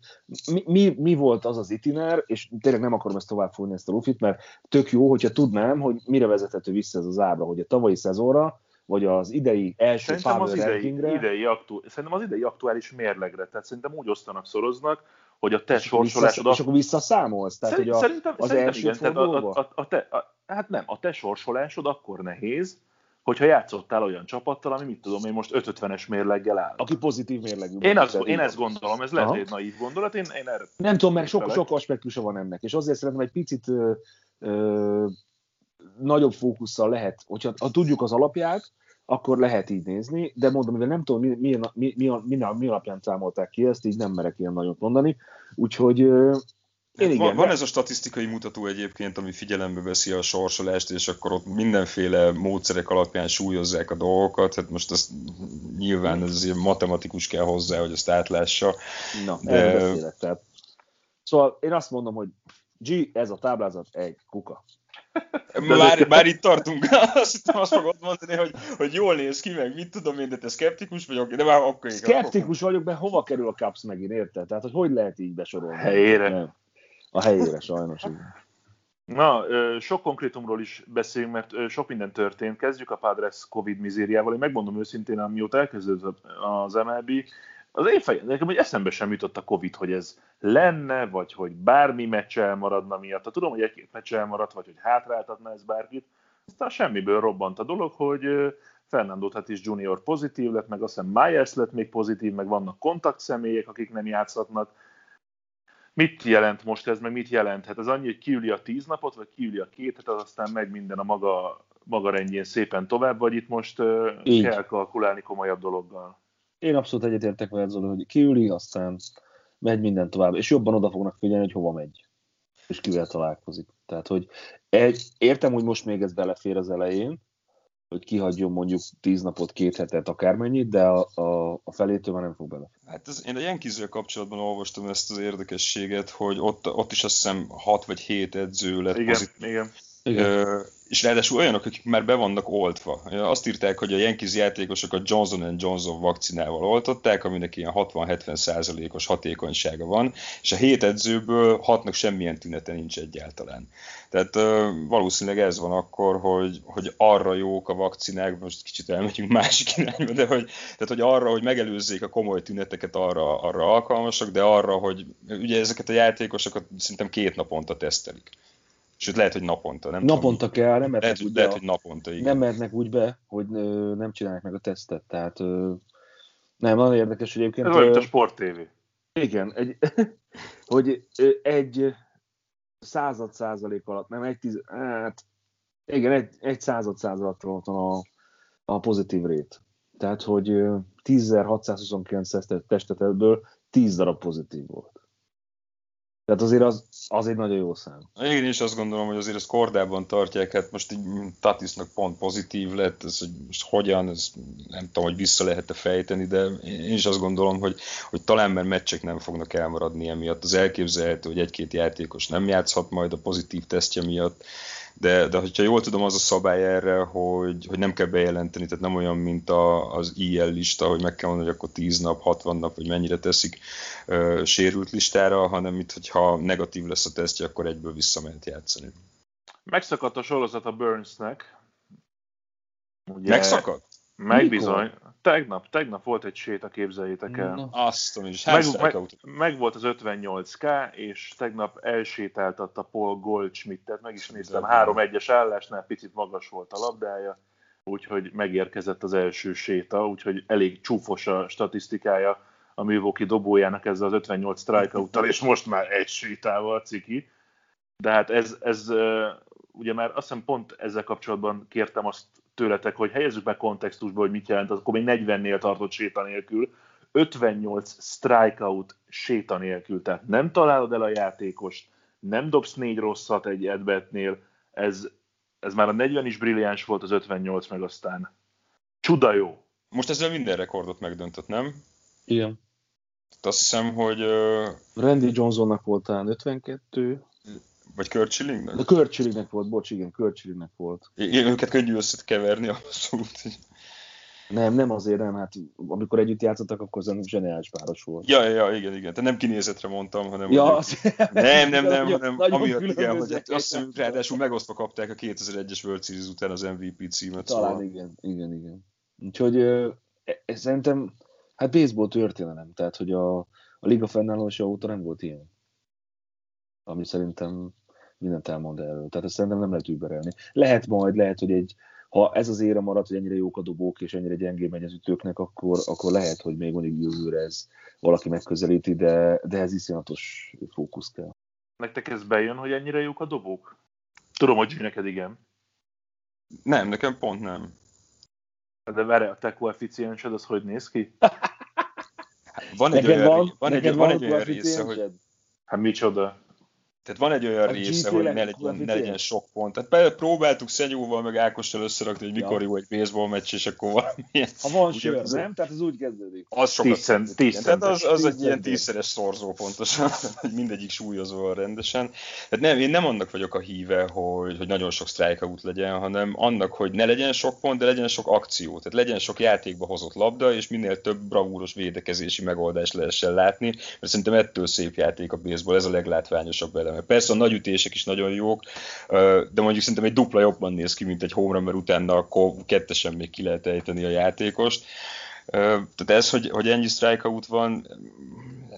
Speaker 4: mi, mi, mi volt az az itiner, és tényleg nem akarom ezt tovább fújni ezt a lufit, mert tök jó, hogyha tudnám, hogy mire vezethető vissza ez az ábra, hogy a tavalyi szezonra vagy az idei első szerintem az idei,
Speaker 2: idei aktu, szerintem az idei aktuális mérlegre, tehát szerintem úgy osztanak, szoroznak, hogy a te és sorsolásod...
Speaker 4: Vissza, és akkor visszaszámolsz? Tehát, Szerint, hogy a, szerintem, az szerintem első igen, tehát a, a,
Speaker 2: a, a, te, a, hát nem, a te sorsolásod akkor nehéz, hogyha játszottál olyan csapattal, ami mit tudom én most 550-es mérleggel áll.
Speaker 4: Aki pozitív mérlegű.
Speaker 2: Én, az, én ezt gondolom, ez lehet egy naív gondolat, én, én erre
Speaker 4: Nem tudom, mert sok, sok aspektusa van ennek, és azért szeretném egy picit ö, ö, nagyobb fókusszal lehet, hogyha ha tudjuk az alapját, akkor lehet így nézni, de mondom, mivel nem tudom, mi, mi, mi, mi, mi, mi alapján számolták ki ezt, így nem merek ilyen nagyon mondani. Úgyhogy én
Speaker 3: igen, van, van ez a statisztikai mutató egyébként, ami figyelembe veszi a sorsolást, és akkor ott mindenféle módszerek alapján súlyozzák a dolgokat. Hát most azt nyilván ez ilyen matematikus kell hozzá, hogy azt átlássa.
Speaker 4: Na, de... beszélek, tehát. Szóval én azt mondom, hogy G, ez a táblázat egy kuka.
Speaker 3: Már, már itt tartunk. azt hittem, azt fogod mondani, hogy, hogy jól néz ki, meg mit tudom én, de te szkeptikus vagyok, de már akkor...
Speaker 4: Szkeptikus vagyok, mert hova kerül a Caps megint, érted? Tehát, hogy hogy lehet így besorolni?
Speaker 2: Helyére. Nem.
Speaker 4: A helyére, sajnos.
Speaker 2: Na, sok konkrétumról is beszélünk, mert sok minden történt. Kezdjük a Padres Covid mizériával. Én megmondom őszintén, amióta elkezdődött az MLB, az én fejem, nekem hogy eszembe sem jutott a Covid, hogy ez lenne, vagy hogy bármi meccs elmaradna miatt. Tudom, hogy egy-két meccs elmaradt, vagy hogy hátráltatna ez bárkit. Aztán semmiből robbant a dolog, hogy Fernando Tatis Junior pozitív lett, meg azt hiszem Myers lett még pozitív, meg vannak kontakt személyek, akik nem játszhatnak. Mit jelent most ez, meg mit jelenthet? Ez annyi, hogy kiüli a tíz napot, vagy kiüli a két hetet, aztán megy minden a maga, maga rendjén szépen tovább, vagy itt most Így. kell kalkulálni komolyabb dologgal?
Speaker 4: Én abszolút egyetértek veled, Zoli, hogy kiüli, aztán megy minden tovább, és jobban oda fognak figyelni, hogy hova megy, és kivel találkozik. Tehát, hogy egy, értem, hogy most még ez belefér az elején, hogy kihagyjon mondjuk tíz napot, két hetet, akármennyit, de a, a, a felétől már nem fog bele.
Speaker 3: Hát ez, én a Yankees kapcsolatban olvastam ezt az érdekességet, hogy ott, ott is azt hiszem hat vagy hét edző lett
Speaker 2: igen, pozitív. Igen.
Speaker 3: Igen. És ráadásul olyanok, akik már be vannak oltva. Azt írták, hogy a Yankees játékosokat Johnson Johnson vakcinával oltották, aminek ilyen 60-70 százalékos hatékonysága van, és a hét edzőből hatnak semmilyen tünete nincs egyáltalán. Tehát valószínűleg ez van akkor, hogy, hogy arra jók a vakcinák, most kicsit elmegyünk másik irányba, de hogy, tehát, hogy arra, hogy megelőzzék a komoly tüneteket, arra, arra alkalmasak, de arra, hogy ugye ezeket a játékosokat szerintem két naponta tesztelik. Sőt, lehet, hogy naponta. Nem
Speaker 4: naponta tudom, kell, nem
Speaker 3: lehet, úgy lehet, be, hogy naponta, igen.
Speaker 4: Nem mehetnek úgy be, hogy ö, nem csinálják meg a tesztet. Tehát ö, nem, nagyon érdekes, hogy egyébként...
Speaker 2: Ez olyan, a Sport TV.
Speaker 4: Igen, egy, hogy egy század százalék alatt, nem egy tíz, hát igen, egy, egy század százalék alatt van a, a pozitív rét. Tehát, hogy 10.629 testet ebből 10 darab pozitív volt. Tehát azért az, az egy nagyon jó szám.
Speaker 3: Én is azt gondolom, hogy azért ezt kordában tartják, hát most így Tatisnak pont pozitív lett, ez, hogy most hogyan, ez nem tudom, hogy vissza lehet-e fejteni, de én is azt gondolom, hogy, hogy talán mert meccsek nem fognak elmaradni emiatt. Az elképzelhető, hogy egy-két játékos nem játszhat majd a pozitív tesztje miatt, de, de hogyha jól tudom, az a szabály erre, hogy, hogy nem kell bejelenteni, tehát nem olyan, mint a, az IL lista, hogy meg kell mondani, hogy akkor 10 nap, 60 nap, vagy mennyire teszik ö, sérült listára, hanem itt, hogyha negatív lesz a tesztje, akkor egyből visszamehet játszani.
Speaker 2: Megszakadt a sorozat a Burnsnek.
Speaker 3: Ugye, Megszakadt?
Speaker 2: Meg bizony. Tegnap, tegnap volt egy séta, képzeljétek el. No.
Speaker 3: Azt is.
Speaker 2: Meg, meg, meg, volt az 58K, és tegnap elsétáltatta Paul Goldschmidt-et, meg is néztem, 3-1-es állásnál picit magas volt a labdája, úgyhogy megérkezett az első séta, úgyhogy elég csúfos a statisztikája a Milwaukee dobójának ezzel az 58 strikeout és most már egy sétával ciki. De hát ez, ez ugye már azt hiszem pont ezzel kapcsolatban kértem azt tőletek, hogy helyezzük meg kontextusba, hogy mit jelent, az akkor még 40-nél tartott séta nélkül, 58 strikeout séta nélkül, tehát nem találod el a játékost, nem dobsz négy rosszat egy edbetnél, ez ez már a 40 is brilliáns volt, az 58 meg aztán csuda jó.
Speaker 3: Most ezzel minden rekordot megdöntött, nem?
Speaker 4: Igen.
Speaker 3: Azt hiszem, hogy...
Speaker 4: Uh... Randy Johnsonnak volt talán 52.
Speaker 3: Vagy?
Speaker 4: De Kurt Schillingnek volt, bocs, igen, Kurt Schillingnek volt.
Speaker 3: Igen, őket könnyű összekeverni abszolút.
Speaker 4: Nem, nem azért nem, hát amikor együtt játszottak, akkor az zseniális páros volt.
Speaker 3: Ja, ja, igen, igen. Te nem kinézetre mondtam, hanem...
Speaker 4: Ja, az...
Speaker 3: Nem, nem, nem, hanem amiatt igen, hogy azt hiszem, ráadásul megosztva kapták a 2001-es World Series után az MVP címet.
Speaker 4: Talán szóval... igen, igen, igen. Úgyhogy e, e, szerintem, hát baseball történelem, tehát hogy a, a liga fennállása óta nem volt ilyen. Ami szerintem mindent elmond erről. Tehát ezt szerintem nem lehet überelni. Lehet majd, lehet, hogy egy ha ez az ére marad, hogy ennyire jók a dobók, és ennyire gyengé megy az ütőknek, akkor, akkor lehet, hogy még mondjuk jövőre ez valaki megközelíti, de, de ez iszonyatos fókusz kell.
Speaker 2: Nektek ez bejön, hogy ennyire jók a dobók? Tudom, hogy neked igen.
Speaker 3: Nem, nekem pont nem.
Speaker 2: De várj, a te koeficiensed az hogy néz ki?
Speaker 3: van egy olyan, van, van, egy, van egy olyan része, hogy...
Speaker 2: Hát micsoda?
Speaker 3: Tehát van egy olyan a része, hogy ne legyen, ne legyen sok pont. Tehát próbáltuk Szenyóval, meg Ákossal összerakni, hogy mikor ja. jó egy baseball meccs, és akkor valami.
Speaker 4: Ha van sör, az nem? Tehát az úgy kezdődik.
Speaker 3: Az sokat tíz, tíz Tehát az, az egy ilyen tízszeres szorzó pontosan, hogy mindegyik súlyozva rendesen. Tehát nem, én nem annak vagyok a híve, hogy, hogy nagyon sok strikeout legyen, hanem annak, hogy ne legyen sok pont, de legyen sok akció. Tehát legyen sok játékba hozott labda, és minél több bravúros védekezési megoldást lehessen látni, mert szerintem ettől szép játék a baseball, ez a leglátványosabb elem eleme. Persze a nagy ütések is nagyon jók, de mondjuk szerintem egy dupla jobban néz ki, mint egy home run, mert utána akkor kettesen még ki lehet ejteni a játékost. Tehát ez, hogy, hogy ennyi strikeout van,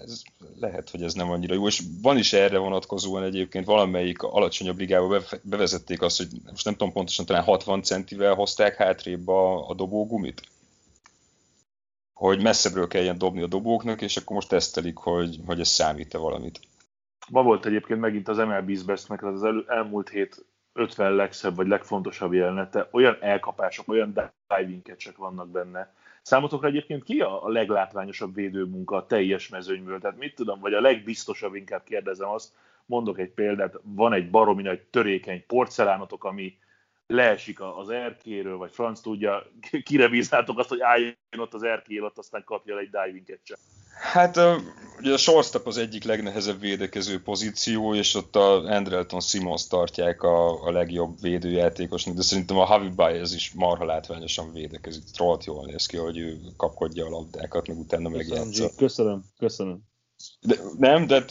Speaker 3: ez lehet, hogy ez nem annyira jó, és van is erre vonatkozóan egyébként valamelyik alacsonyabb ligába bevezették azt, hogy most nem tudom pontosan, talán 60 centivel hozták hátrébb a, a dobógumit hogy messzebbről kelljen dobni a dobóknak, és akkor most tesztelik, hogy, hogy ez számít-e valamit.
Speaker 2: Ma volt egyébként megint az MLB's Bestnek az el, elmúlt hét 50 legszebb vagy legfontosabb jelenete. Olyan elkapások, olyan diving catch vannak benne. Számotokra egyébként ki a leglátványosabb védőmunka a teljes mezőnyből? Tehát mit tudom, vagy a legbiztosabb, inkább kérdezem azt, mondok egy példát, van egy baromi nagy törékeny porcelánotok, ami leesik az erkéről, vagy franc tudja, kire bíznátok azt, hogy álljon ott az erkél, ott aztán kapja egy diving catch
Speaker 3: Hát ugye a shortstop az egyik legnehezebb védekező pozíció, és ott a Andrelton Simons tartják a, a legjobb védőjátékosnak, de szerintem a Javi Baez is marha látványosan védekezik. Rohadt jól néz ki, hogy ő kapkodja a labdákat, meg utána megjátsza.
Speaker 4: Köszönöm, köszönöm.
Speaker 3: De, nem, de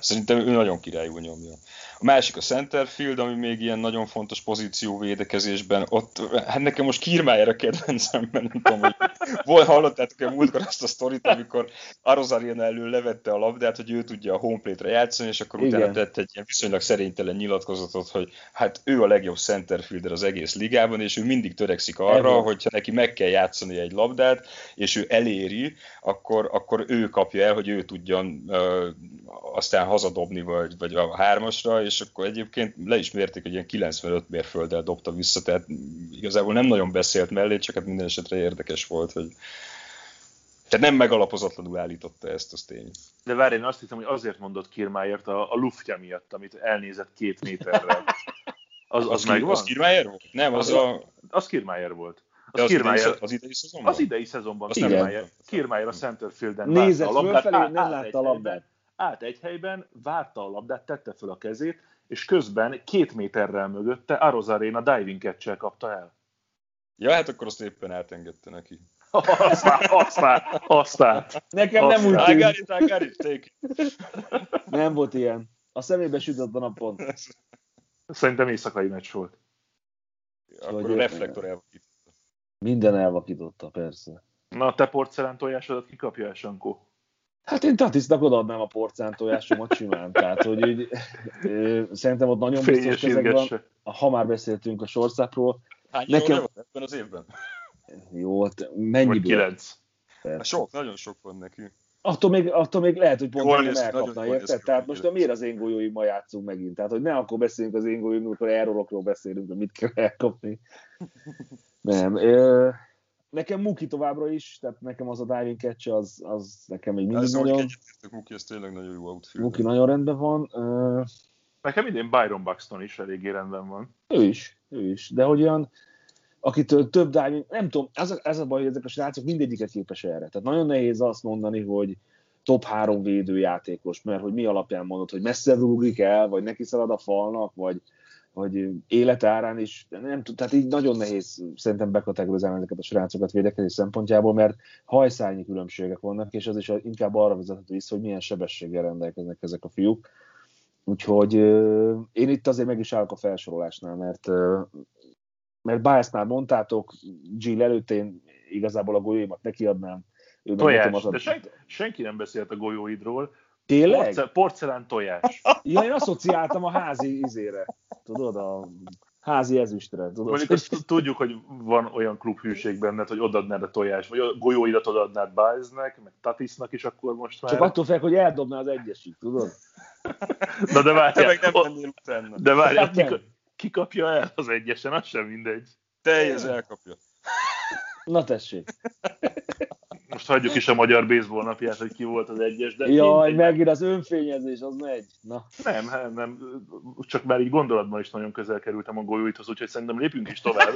Speaker 3: szerintem ő nagyon királyul nyomja. A másik a centerfield, ami még ilyen nagyon fontos pozíció védekezésben. Ott, hát nekem most Kiermaier a kedvencem, mert nem tudom, hogy volt, hallottátok-e múltkor azt a sztorit, amikor Arozarina elől levette a labdát, hogy ő tudja a homeplate-re játszani, és akkor Igen. utána tett egy ilyen viszonylag szerénytelen nyilatkozatot, hogy hát ő a legjobb centerfielder az egész ligában, és ő mindig törekszik arra, Ever. hogyha neki meg kell játszani egy labdát, és ő eléri, akkor, akkor ő kapja el, hogy ő tudjon uh, aztán hazadobni, vagy, vagy a hármasra, és akkor egyébként le is mérték, hogy ilyen 95 mérfölddel dobta vissza, tehát igazából nem nagyon beszélt mellé, csak hát minden esetre érdekes volt, hogy tehát nem megalapozatlanul állította ezt az tény.
Speaker 2: De várj, én azt hittem, hogy azért mondott Kiermájert a, a luftja miatt, amit elnézett két méterre.
Speaker 3: Az, az, az megvan? Az Kiermájer volt? Nem, az, az a...
Speaker 2: Az Kiermájer volt.
Speaker 3: Az, az, Kiermaier, az idei szezonban?
Speaker 2: Az idei szezonban Kiermájer, Kiermájer a centerfielden
Speaker 4: Nézett a labdát, fölfelé, nem látta a labdát.
Speaker 2: Állt egy helyben, várta a labdát, tette föl a kezét, és közben két méterrel mögötte Arozarena diving catch kapta el.
Speaker 3: Ja, hát akkor azt éppen átengedte neki.
Speaker 2: Aztán, aztán, aztán.
Speaker 4: Nekem nem úgy
Speaker 3: tűnt. I got it, I got it, take it.
Speaker 4: Nem volt ilyen. A szemébe sütött a napon.
Speaker 2: Szerintem éjszakai meccs volt.
Speaker 3: Akkor a reflektor elvakította.
Speaker 4: Minden elvakította, persze.
Speaker 2: Na, te porcelán tojásodat kikapja el, Sankó?
Speaker 4: Hát én Tatisnak odaadnám a porcán tojásomat simán, tehát hogy így, szerintem ott nagyon biztos kezek van. Ha már beszéltünk a sorszápról.
Speaker 3: Hány nekem... volt ebben az évben?
Speaker 4: Jó, hát mennyi?
Speaker 2: kilenc.
Speaker 3: Hát sok, nagyon sok van neki.
Speaker 4: Attól még, attól még lehet, hogy pont nem elkapna, érted? Tehát most miért az én golyóimmal játszunk megint? Tehát, hogy ne akkor beszéljünk az én golyóimmal, amikor errorokról beszélünk, hogy mit kell elkapni. Nem. Ö, nekem Muki továbbra is, tehát nekem az a diving catch az, az nekem még mindig ez nagyon...
Speaker 3: Muki, ez tényleg nagyon jó outfield.
Speaker 4: Muki nagyon rendben van. Uh,
Speaker 2: Nekem idén Byron Buxton is eléggé rendben van.
Speaker 4: Ő is, ő is. De hogy olyan, akitől több dive, nem tudom, ez a, ez a baj, hogy ezek a srácok mindegyiket képes erre. Tehát nagyon nehéz azt mondani, hogy top három védőjátékos, mert hogy mi alapján mondod, hogy messze rúgik el, vagy neki szalad a falnak, vagy, vagy életárán is, nem tud, tehát így nagyon nehéz szerintem bekategorizálni ezeket a srácokat védekezés szempontjából, mert hajszányi különbségek vannak, és az is inkább arra vezethető vissza, hogy milyen sebességgel rendelkeznek ezek a fiúk. Úgyhogy én itt azért meg is állok a felsorolásnál, mert mert Bias már mondtátok, Jill előtt én igazából a golyóimat nekiadnám.
Speaker 2: Ő tojás, de sen, senki nem beszélt a golyóidról.
Speaker 4: Tényleg? Porce,
Speaker 2: porcelán tojás.
Speaker 4: Ja, én asszociáltam a házi izére. Tudod, a házi ezüstre. Tudod?
Speaker 2: Mondjuk azt tudjuk, hogy van olyan klubhűség benned, hogy odadnád a tojás, vagy a golyóidat odadnád Biasnek, meg Tatisnak is akkor most már.
Speaker 4: Csak attól fel, hogy eldobná az egyesig, tudod?
Speaker 2: Na de várjál, meg nem de várjál, hát ki kapja el az egyesen, az sem mindegy.
Speaker 3: Teljes elkapja.
Speaker 4: Na tessék.
Speaker 2: Most hagyjuk is a magyar baseball napját, hogy ki volt az egyes, de...
Speaker 4: Jaj, megint az önfényezés, az megy. Na.
Speaker 2: Nem, nem, nem, csak már így gondolatban is nagyon közel kerültem a golyóithoz, úgyhogy szerintem lépünk is tovább.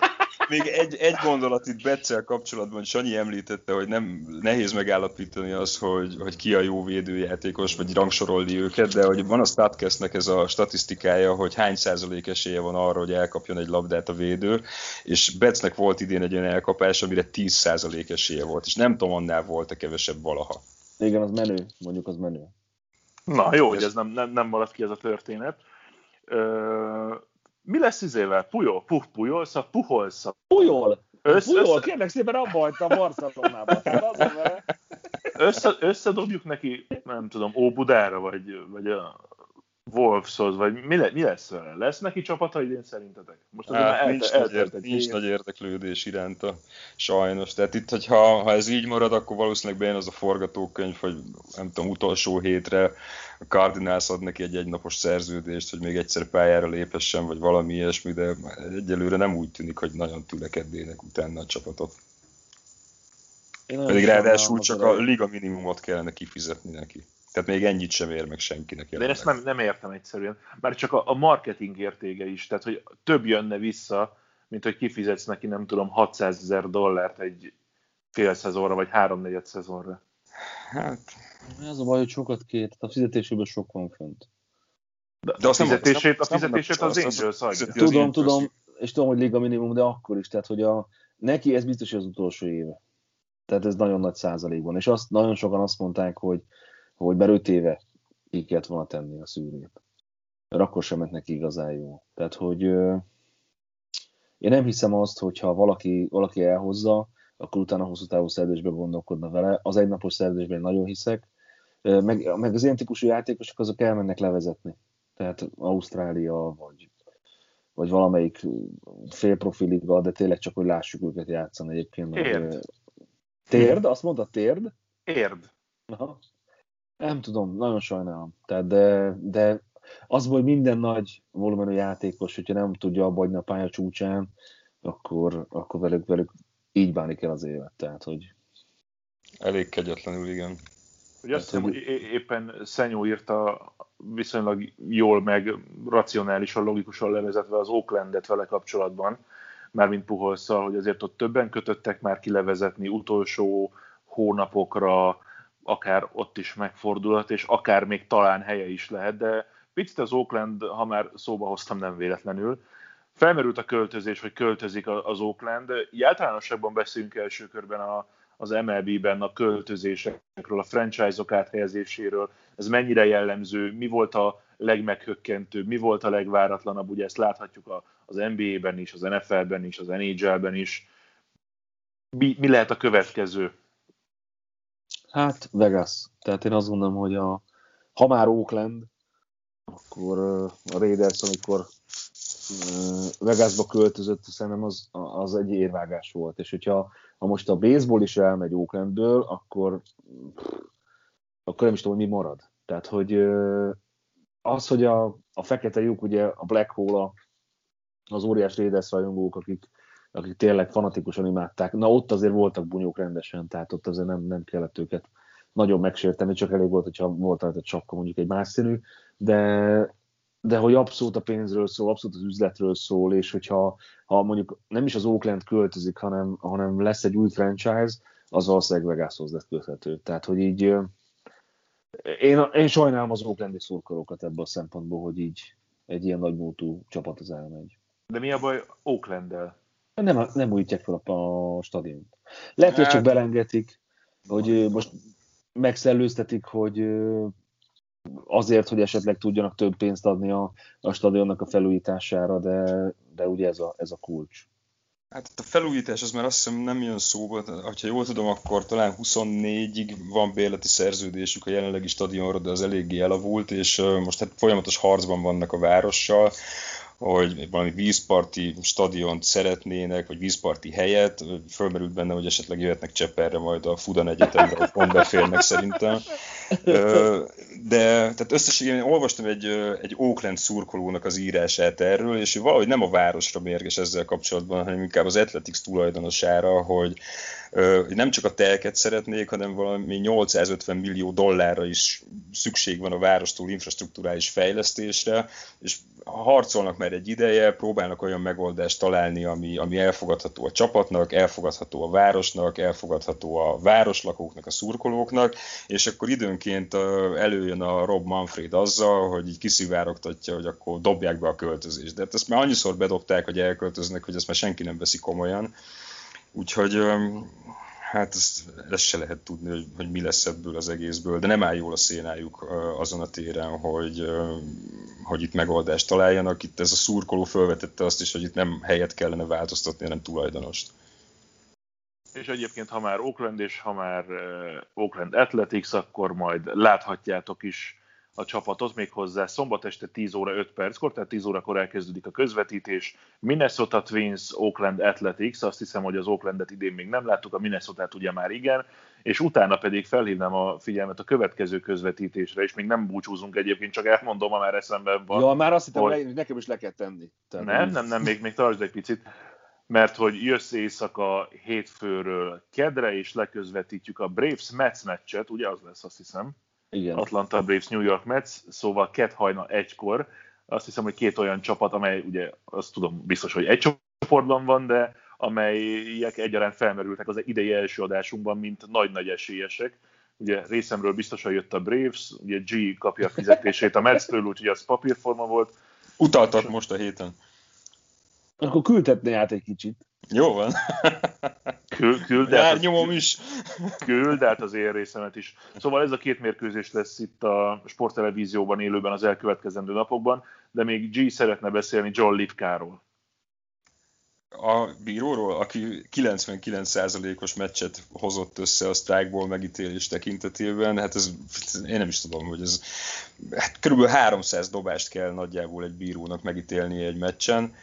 Speaker 3: Még egy, egy gondolat itt Betzel kapcsolatban, Sanyi említette, hogy nem nehéz megállapítani az, hogy, hogy ki a jó védőjátékos, vagy rangsorolni őket, de hogy van a Statcastnek ez a statisztikája, hogy hány százalék esélye van arra, hogy elkapjon egy labdát a védő, és Betsznek volt idén egy olyan elkapás, amire 10 százalék esélye volt, és nem tudom, annál volt-e kevesebb valaha.
Speaker 4: Igen, az menő, mondjuk az menő.
Speaker 2: Na jó, hogy ez nem, nem, nem maradt ki ez a történet. Ö, mi lesz izével? Pujol? Puh, pujolsz? Puholsz?
Speaker 4: Pujol! Össze, Pujol, össze... kérlek szépen abba hagyta a Barcelonába.
Speaker 2: Össze, összedobjuk neki, nem tudom, Óbudára, vagy, vagy a Wolveshoz, vagy mi, le, mi lesz vele? Lesz neki csapata idén szerintetek?
Speaker 3: Most hát, el, nincs, el, nagy, ér, nincs nagy érdeklődés iránta, sajnos. Tehát itt, hogyha ha ez így marad, akkor valószínűleg bejön az a forgatókönyv, hogy nem tudom, utolsó hétre a Cardinals ad neki egy egynapos szerződést, hogy még egyszer pályára léphessen, vagy valami ilyesmi, de egyelőre nem úgy tűnik, hogy nagyon tülekednének utána a csapatot. Pedig ráadásul csak a liga minimumot kellene kifizetni neki. Tehát még ennyit sem ér meg senkinek.
Speaker 2: De én ezt nem, nem értem egyszerűen. Már csak a, a marketing értéke is, tehát hogy több jönne vissza, mint hogy kifizetsz neki, nem tudom, 600 ezer dollárt egy fél szezonra, vagy háromnegyed szezonra.
Speaker 4: Hát... Ez a baj, hogy sokat kér, a fizetésében sok van fönt.
Speaker 2: De, de a fizetését, a fizetését az Angels adja.
Speaker 4: Tudom, tudom, és tudom, hogy liga minimum, de akkor is, tehát hogy a, neki ez biztos az utolsó éve. Tehát ez nagyon nagy százalékban. És azt, nagyon sokan azt mondták, hogy hogy bár öt éve ki kellett volna tenni a szűrét. Mert akkor sem ment neki igazán jó. Tehát, hogy én nem hiszem azt, hogyha valaki, valaki elhozza, akkor utána hosszú távú szerződésbe gondolkodna vele. Az egynapos szerződésben nagyon hiszek. Meg, meg az ilyen típusú játékosok azok elmennek levezetni. Tehát Ausztrália, vagy, vagy valamelyik félprofiliga, de tényleg csak, hogy lássuk őket játszani egyébként.
Speaker 2: Térd.
Speaker 4: Térd? Azt mondta térd?
Speaker 2: Érd.
Speaker 4: Aha. Nem tudom, nagyon sajnálom. Tehát de, de az, hogy minden nagy volumenű játékos, hogyha nem tudja abba a pálya csúcsán, akkor, akkor velük, velük így bánik el az élet. Tehát, hogy...
Speaker 3: Elég kegyetlenül, igen.
Speaker 2: Hogy azt hiszem, hogy éppen Szenyó írta viszonylag jól meg racionálisan, logikusan levezetve az Oaklandet vele kapcsolatban, mármint Puholszal, hogy azért ott többen kötöttek már kilevezetni utolsó hónapokra, akár ott is megfordulhat, és akár még talán helye is lehet, de picit az Oakland, ha már szóba hoztam nem véletlenül, felmerült a költözés, hogy költözik az Oakland. Általánosságban beszélünk első körben a, az MLB-ben a költözésekről, a franchise-ok áthelyezéséről, ez mennyire jellemző, mi volt a legmeghökkentőbb, mi volt a legváratlanabb, ugye ezt láthatjuk az NBA-ben is, az NFL-ben is, az NHL-ben is. Mi, mi lehet a következő?
Speaker 4: Hát Vegas. Tehát én azt gondolom, hogy a, ha már Oakland, akkor a Raiders, amikor Vegasba költözött, szerintem az, az egy érvágás volt. És hogyha ha most a baseball is elmegy Oaklandből, akkor, akkor nem is tudom, hogy mi marad. Tehát, hogy az, hogy a, a fekete lyuk, ugye a Black Hole, az óriás Raiders rajongók, akik akik tényleg fanatikusan imádták. Na ott azért voltak bunyók rendesen, tehát ott azért nem, nem kellett őket nagyon megsérteni, csak elég volt, hogyha volt rajta csapka mondjuk egy más színű, de, de hogy abszolút a pénzről szól, abszolút az üzletről szól, és hogyha ha mondjuk nem is az Oakland költözik, hanem, hanem lesz egy új franchise, az valószínűleg Vegashoz lesz köthető. Tehát, hogy így én, én sajnálom az Oaklandi szurkolókat ebből a szempontból, hogy így egy ilyen nagymúltú csapat az elmegy.
Speaker 2: De mi a baj Oakland-del?
Speaker 4: Nem, nem újítják fel a, a stadiont. Lehet, hogy csak hát- belengetik, hogy most megszellőztetik, hogy azért, hogy esetleg tudjanak több pénzt adni a, a stadionnak a felújítására, de, de ugye ez a, ez a kulcs.
Speaker 3: Hát a felújítás az már azt hiszem nem jön szóba, ha jól tudom, akkor talán 24-ig van bérleti szerződésük a jelenlegi stadionra, de az eléggé elavult, és most hát folyamatos harcban vannak a várossal hogy valami vízparti stadiont szeretnének, vagy vízparti helyet. Fölmerült benne, hogy esetleg jöhetnek Cseperre majd a Fudan Egyetemre, hogy pont beférnek szerintem. De tehát összességében olvastam egy, egy Oakland szurkolónak az írását erről, és ő valahogy nem a városra mérges ezzel kapcsolatban, hanem inkább az Athletics tulajdonosára, hogy nem csak a telket szeretnék, hanem valami 850 millió dollárra is szükség van a várostól infrastruktúrális fejlesztésre, és harcolnak már egy ideje, próbálnak olyan megoldást találni, ami, ami elfogadható a csapatnak, elfogadható a városnak, elfogadható a városlakóknak, a szurkolóknak, és akkor időnként előjön a Rob Manfred azzal, hogy így kiszivárogtatja, hogy akkor dobják be a költözést. De hát ezt már annyiszor bedobták, hogy elköltöznek, hogy ezt már senki nem veszi komolyan. Úgyhogy hát ezt, ezt se lehet tudni, hogy, hogy mi lesz ebből az egészből, de nem áll jól a szénájuk azon a téren, hogy, hogy itt megoldást találjanak. Itt ez a szurkoló felvetette azt is, hogy itt nem helyet kellene változtatni, hanem tulajdonost.
Speaker 2: És egyébként, ha már Oakland és ha már Oakland Athletics, akkor majd láthatjátok is a csapatot, még hozzá szombat este 10 óra 5 perckor, tehát 10 órakor elkezdődik a közvetítés. Minnesota Twins, Oakland Athletics, azt hiszem, hogy az Oaklandet idén még nem láttuk, a Minnesota ugye már igen, és utána pedig felhívnám a figyelmet a következő közvetítésre, és még nem búcsúzunk egyébként, csak elmondom, ha már eszembe van.
Speaker 4: Ja, már azt hittem, hogy nekem is le kell tenni.
Speaker 2: Tehát nem, nem, nem, még, még tartsd egy picit mert hogy jössz éjszaka hétfőről kedre, és leközvetítjük a Braves-Mets meccset, ugye az lesz, azt hiszem. Igen. Atlanta Braves, New York Mets, szóval két hajna egykor. Azt hiszem, hogy két olyan csapat, amely ugye azt tudom biztos, hogy egy csoportban van, de amelyek egyaránt felmerültek az idei első adásunkban, mint nagy-nagy esélyesek. Ugye részemről biztosan jött a Braves, ugye G kapja a fizetését a Mets-től, úgyhogy az papírforma volt.
Speaker 3: Utaltak most a héten.
Speaker 4: Akkor küldhetné át egy kicsit.
Speaker 3: Jó van.
Speaker 2: Küld, küld
Speaker 3: át, nyomom is.
Speaker 2: Küld át az én részemet is. Szóval ez a két mérkőzés lesz itt a sporttelevízióban élőben az elkövetkezendő napokban, de még G szeretne beszélni John Litkáról.
Speaker 3: A bíróról, aki 99%-os meccset hozott össze a strikeból megítélés tekintetében, hát ez, én nem is tudom, hogy ez hát körülbelül 300 dobást kell nagyjából egy bírónak megítélni egy meccsen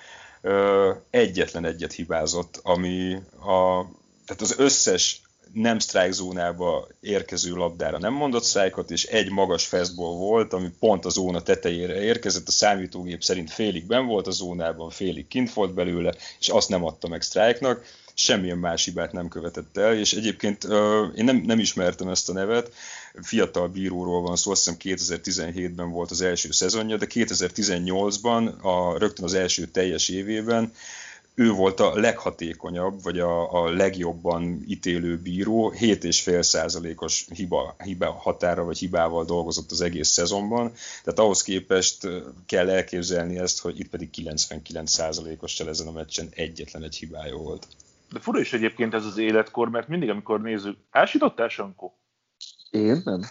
Speaker 3: egyetlen egyet hibázott, ami a, tehát az összes nem strike zónába érkező labdára nem mondott strike és egy magas fastball volt, ami pont a zóna tetejére érkezett, a számítógép szerint félig ben volt a zónában, félig kint volt belőle, és azt nem adta meg strike-nak, semmilyen más hibát nem követett el, és egyébként én nem, nem ismertem ezt a nevet, fiatal bíróról van szó, azt hiszem 2017-ben volt az első szezonja, de 2018-ban, a, rögtön az első teljes évében ő volt a leghatékonyabb, vagy a, a legjobban ítélő bíró, 7,5 százalékos hiba, hiba határa, vagy hibával dolgozott az egész szezonban, tehát ahhoz képest kell elképzelni ezt, hogy itt pedig 99 százalékos ezen a meccsen egyetlen egy hibája volt.
Speaker 2: De fura is egyébként ez az életkor, mert mindig, amikor nézzük, ásítottál, Sankó?
Speaker 4: Én nem.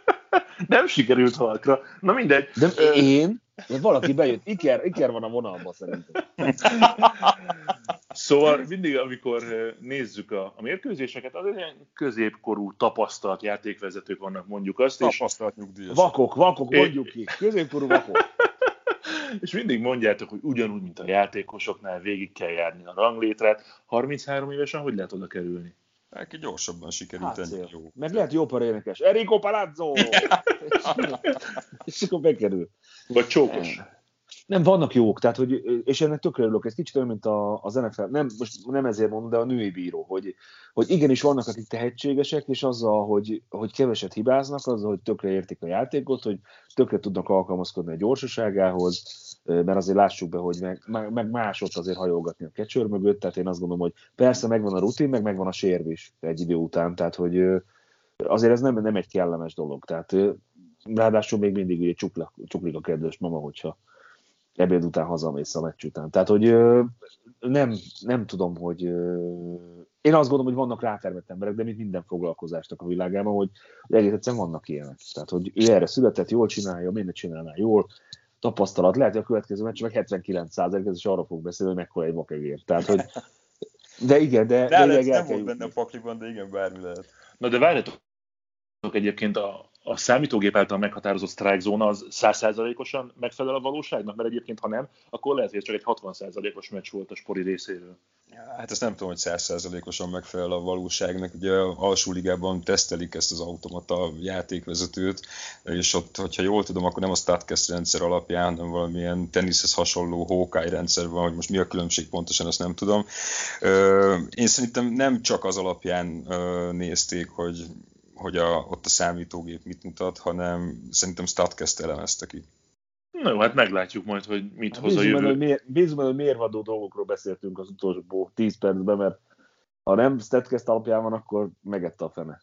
Speaker 2: nem sikerült halkra. Na mindegy.
Speaker 4: De én? De valaki bejött. Iker, Iker van a vonalban szerintem.
Speaker 2: Szóval mindig, amikor nézzük a, a mérkőzéseket, az ilyen középkorú tapasztalt játékvezetők vannak, mondjuk azt.
Speaker 3: Tapasztalt nyugdíjas.
Speaker 4: Vakok, vakok, mondjuk ki. Középkorú vakok.
Speaker 2: és mindig mondjátok, hogy ugyanúgy, mint a játékosoknál végig kell járni a ranglétrát. 33 évesen hogy lehet oda kerülni?
Speaker 3: Neki gyorsabban sikerült hát, ennyi jó.
Speaker 4: Meg lehet jó énekes. Enrico Palazzo! és akkor bekerül.
Speaker 2: Vagy csókos.
Speaker 4: Nem, vannak jók, tehát, hogy, és ennek tökre örülök, ez kicsit olyan, mint a, az NFL, nem, most nem ezért mondom, de a női bíró, hogy, hogy igenis vannak, akik tehetségesek, és azzal, hogy, hogy keveset hibáznak, azzal, hogy tökre értik a játékot, hogy tökre tudnak alkalmazkodni a gyorsaságához, mert azért lássuk be, hogy meg, meg másot azért hajogatni a kecsőr mögött, tehát én azt gondolom, hogy persze megvan a rutin, meg megvan a sérv is egy idő után, tehát hogy azért ez nem, nem egy kellemes dolog, tehát ráadásul még mindig ugye csuklik, csuklik a kedves mama, hogyha ebéd után hazamész a meccs után. Tehát, hogy nem, nem tudom, hogy én azt gondolom, hogy vannak rátermett emberek, de mint minden foglalkozásnak a világában, hogy, hogy egész egyszerűen vannak ilyenek. Tehát, hogy ő erre született, jól csinálja, mindent csinálná jól, tapasztalat, lehet, hogy a következő meccs meg 79 százalék, ez is arra fog beszélni, hogy mekkora egy vakegér. Tehát, hogy de igen, de...
Speaker 3: De, de nem volt benne a pakliban, de igen, bármi lehet.
Speaker 2: Na de várjatok egyébként a, a számítógép által meghatározott strike zóna az 100%-osan megfelel a valóságnak? Mert egyébként, ha nem, akkor lehet, hogy ez csak egy 60%-os meccs volt a spori részéről.
Speaker 3: Hát ezt nem tudom, hogy 100%-osan megfelel a valóságnak. Ugye alsó ligában tesztelik ezt az automata játékvezetőt, és ott, hogyha jól tudom, akkor nem a StatCast rendszer alapján, hanem valamilyen teniszhez hasonló Hawkeye rendszer van, hogy most mi a különbség pontosan, azt nem tudom. Én szerintem nem csak az alapján nézték, hogy hogy a, ott a számítógép mit mutat, hanem szerintem StatCast elemezte ki.
Speaker 2: Na jó, hát meglátjuk majd, hogy mit hoz a jövő.
Speaker 4: Bízom, hogy mérvadó dolgokról beszéltünk az utolsó 10 percben, mert ha nem StatCast alapján van, akkor megette a fene.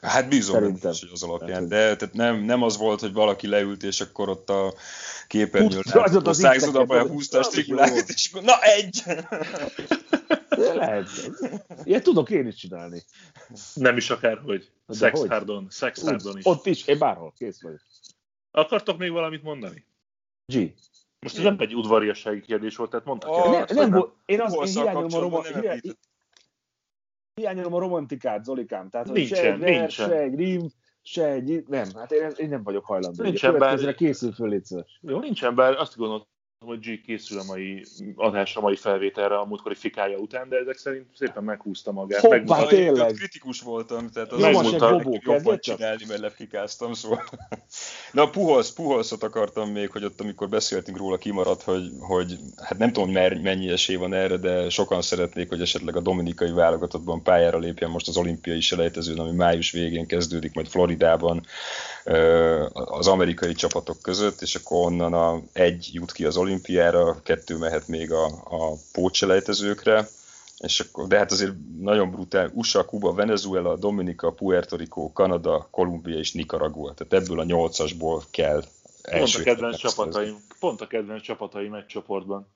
Speaker 3: Hát bízom Szerintem. is, hogy az alapján, de tehát nem, nem az volt, hogy valaki leült, és akkor ott a képernyőn
Speaker 4: osztályzodabban
Speaker 3: húzta a strikulákat, és akkor na egy!
Speaker 4: Lehet. Ilyet tudok én is csinálni.
Speaker 2: Nem is akárhogy. Sexhardon. Sexhardon is.
Speaker 4: Ott is, én bárhol, kész vagyok.
Speaker 2: Akartok még valamit mondani?
Speaker 4: G.
Speaker 2: Most ez nem egy udvariassági kérdés volt, tehát mondtak oh,
Speaker 4: nem, nem, nem, én azt én hiányolom a, roma, hiányolom a romantikát, Zolikám. Tehát,
Speaker 2: nincsen, se egy nincsen. Vers,
Speaker 4: se egy rim, se egy... Nem, hát én, én nem vagyok hajlandó.
Speaker 2: Nincsen, bár...
Speaker 4: készül föl,
Speaker 2: Jó, nincsen, bár azt gondolom, hogy G készül a mai adásra, a mai felvételre a múltkori fikája után, de ezek szerint szépen meghúzta magát.
Speaker 4: Hoppá, Megmutat, tényleg.
Speaker 3: Kritikus voltam, tehát az megmutat, hogy jobban csinálni, mert lefikáztam, szóval. Na, Puholsz, Puholszot akartam még, hogy ott, amikor beszéltünk róla, kimaradt, hogy, hogy hát nem tudom, mennyi esély van erre, de sokan szeretnék, hogy esetleg a dominikai válogatottban pályára lépjen most az olimpiai selejtezőn, ami május végén kezdődik, majd Floridában az amerikai csapatok között, és akkor onnan a, egy jut ki az olimpiára, kettő mehet még a, a pótselejtezőkre, és akkor, de hát azért nagyon brutál, USA, Kuba, Venezuela, Dominika, Puerto Rico, Kanada, Kolumbia és Nicaragua. Tehát ebből a nyolcasból kell
Speaker 2: Pont a kedvenc csapataim, pont a kedvenc csapataim egy csoportban.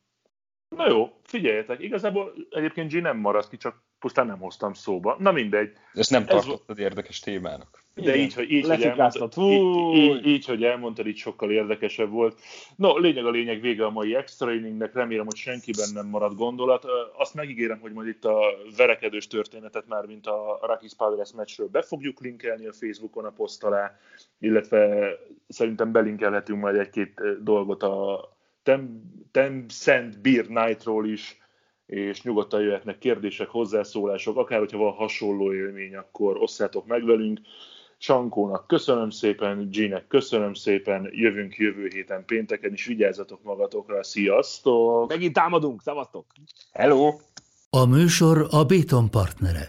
Speaker 2: Na jó, figyeljetek, igazából egyébként G nem maradt ki, csak pusztán nem hoztam szóba. Na mindegy.
Speaker 3: Ezt nem tartottad Ez... érdekes témának.
Speaker 2: De így, hogy, így, hogy elmondtad, így, így, így, hogy elmondtad, így sokkal érdekesebb volt. No, lényeg a lényeg, vége a mai extra inningnek, remélem, hogy senkiben nem marad gondolat. Azt megígérem, hogy majd itt a verekedős történetet már, mint a Rakis Padres meccsről be fogjuk linkelni a Facebookon a poszt alá, illetve szerintem belinkelhetünk majd egy-két dolgot a Tem, Szent Beer Nightról is, és nyugodtan jöhetnek kérdések, hozzászólások, akár hogyha van hasonló élmény, akkor osszátok meg velünk. Sankónak köszönöm szépen, G-nek köszönöm szépen, jövünk jövő héten pénteken, és vigyázzatok magatokra, sziasztok!
Speaker 4: Megint támadunk, szavaztok!
Speaker 3: Hello!
Speaker 1: A műsor a Béton partnere.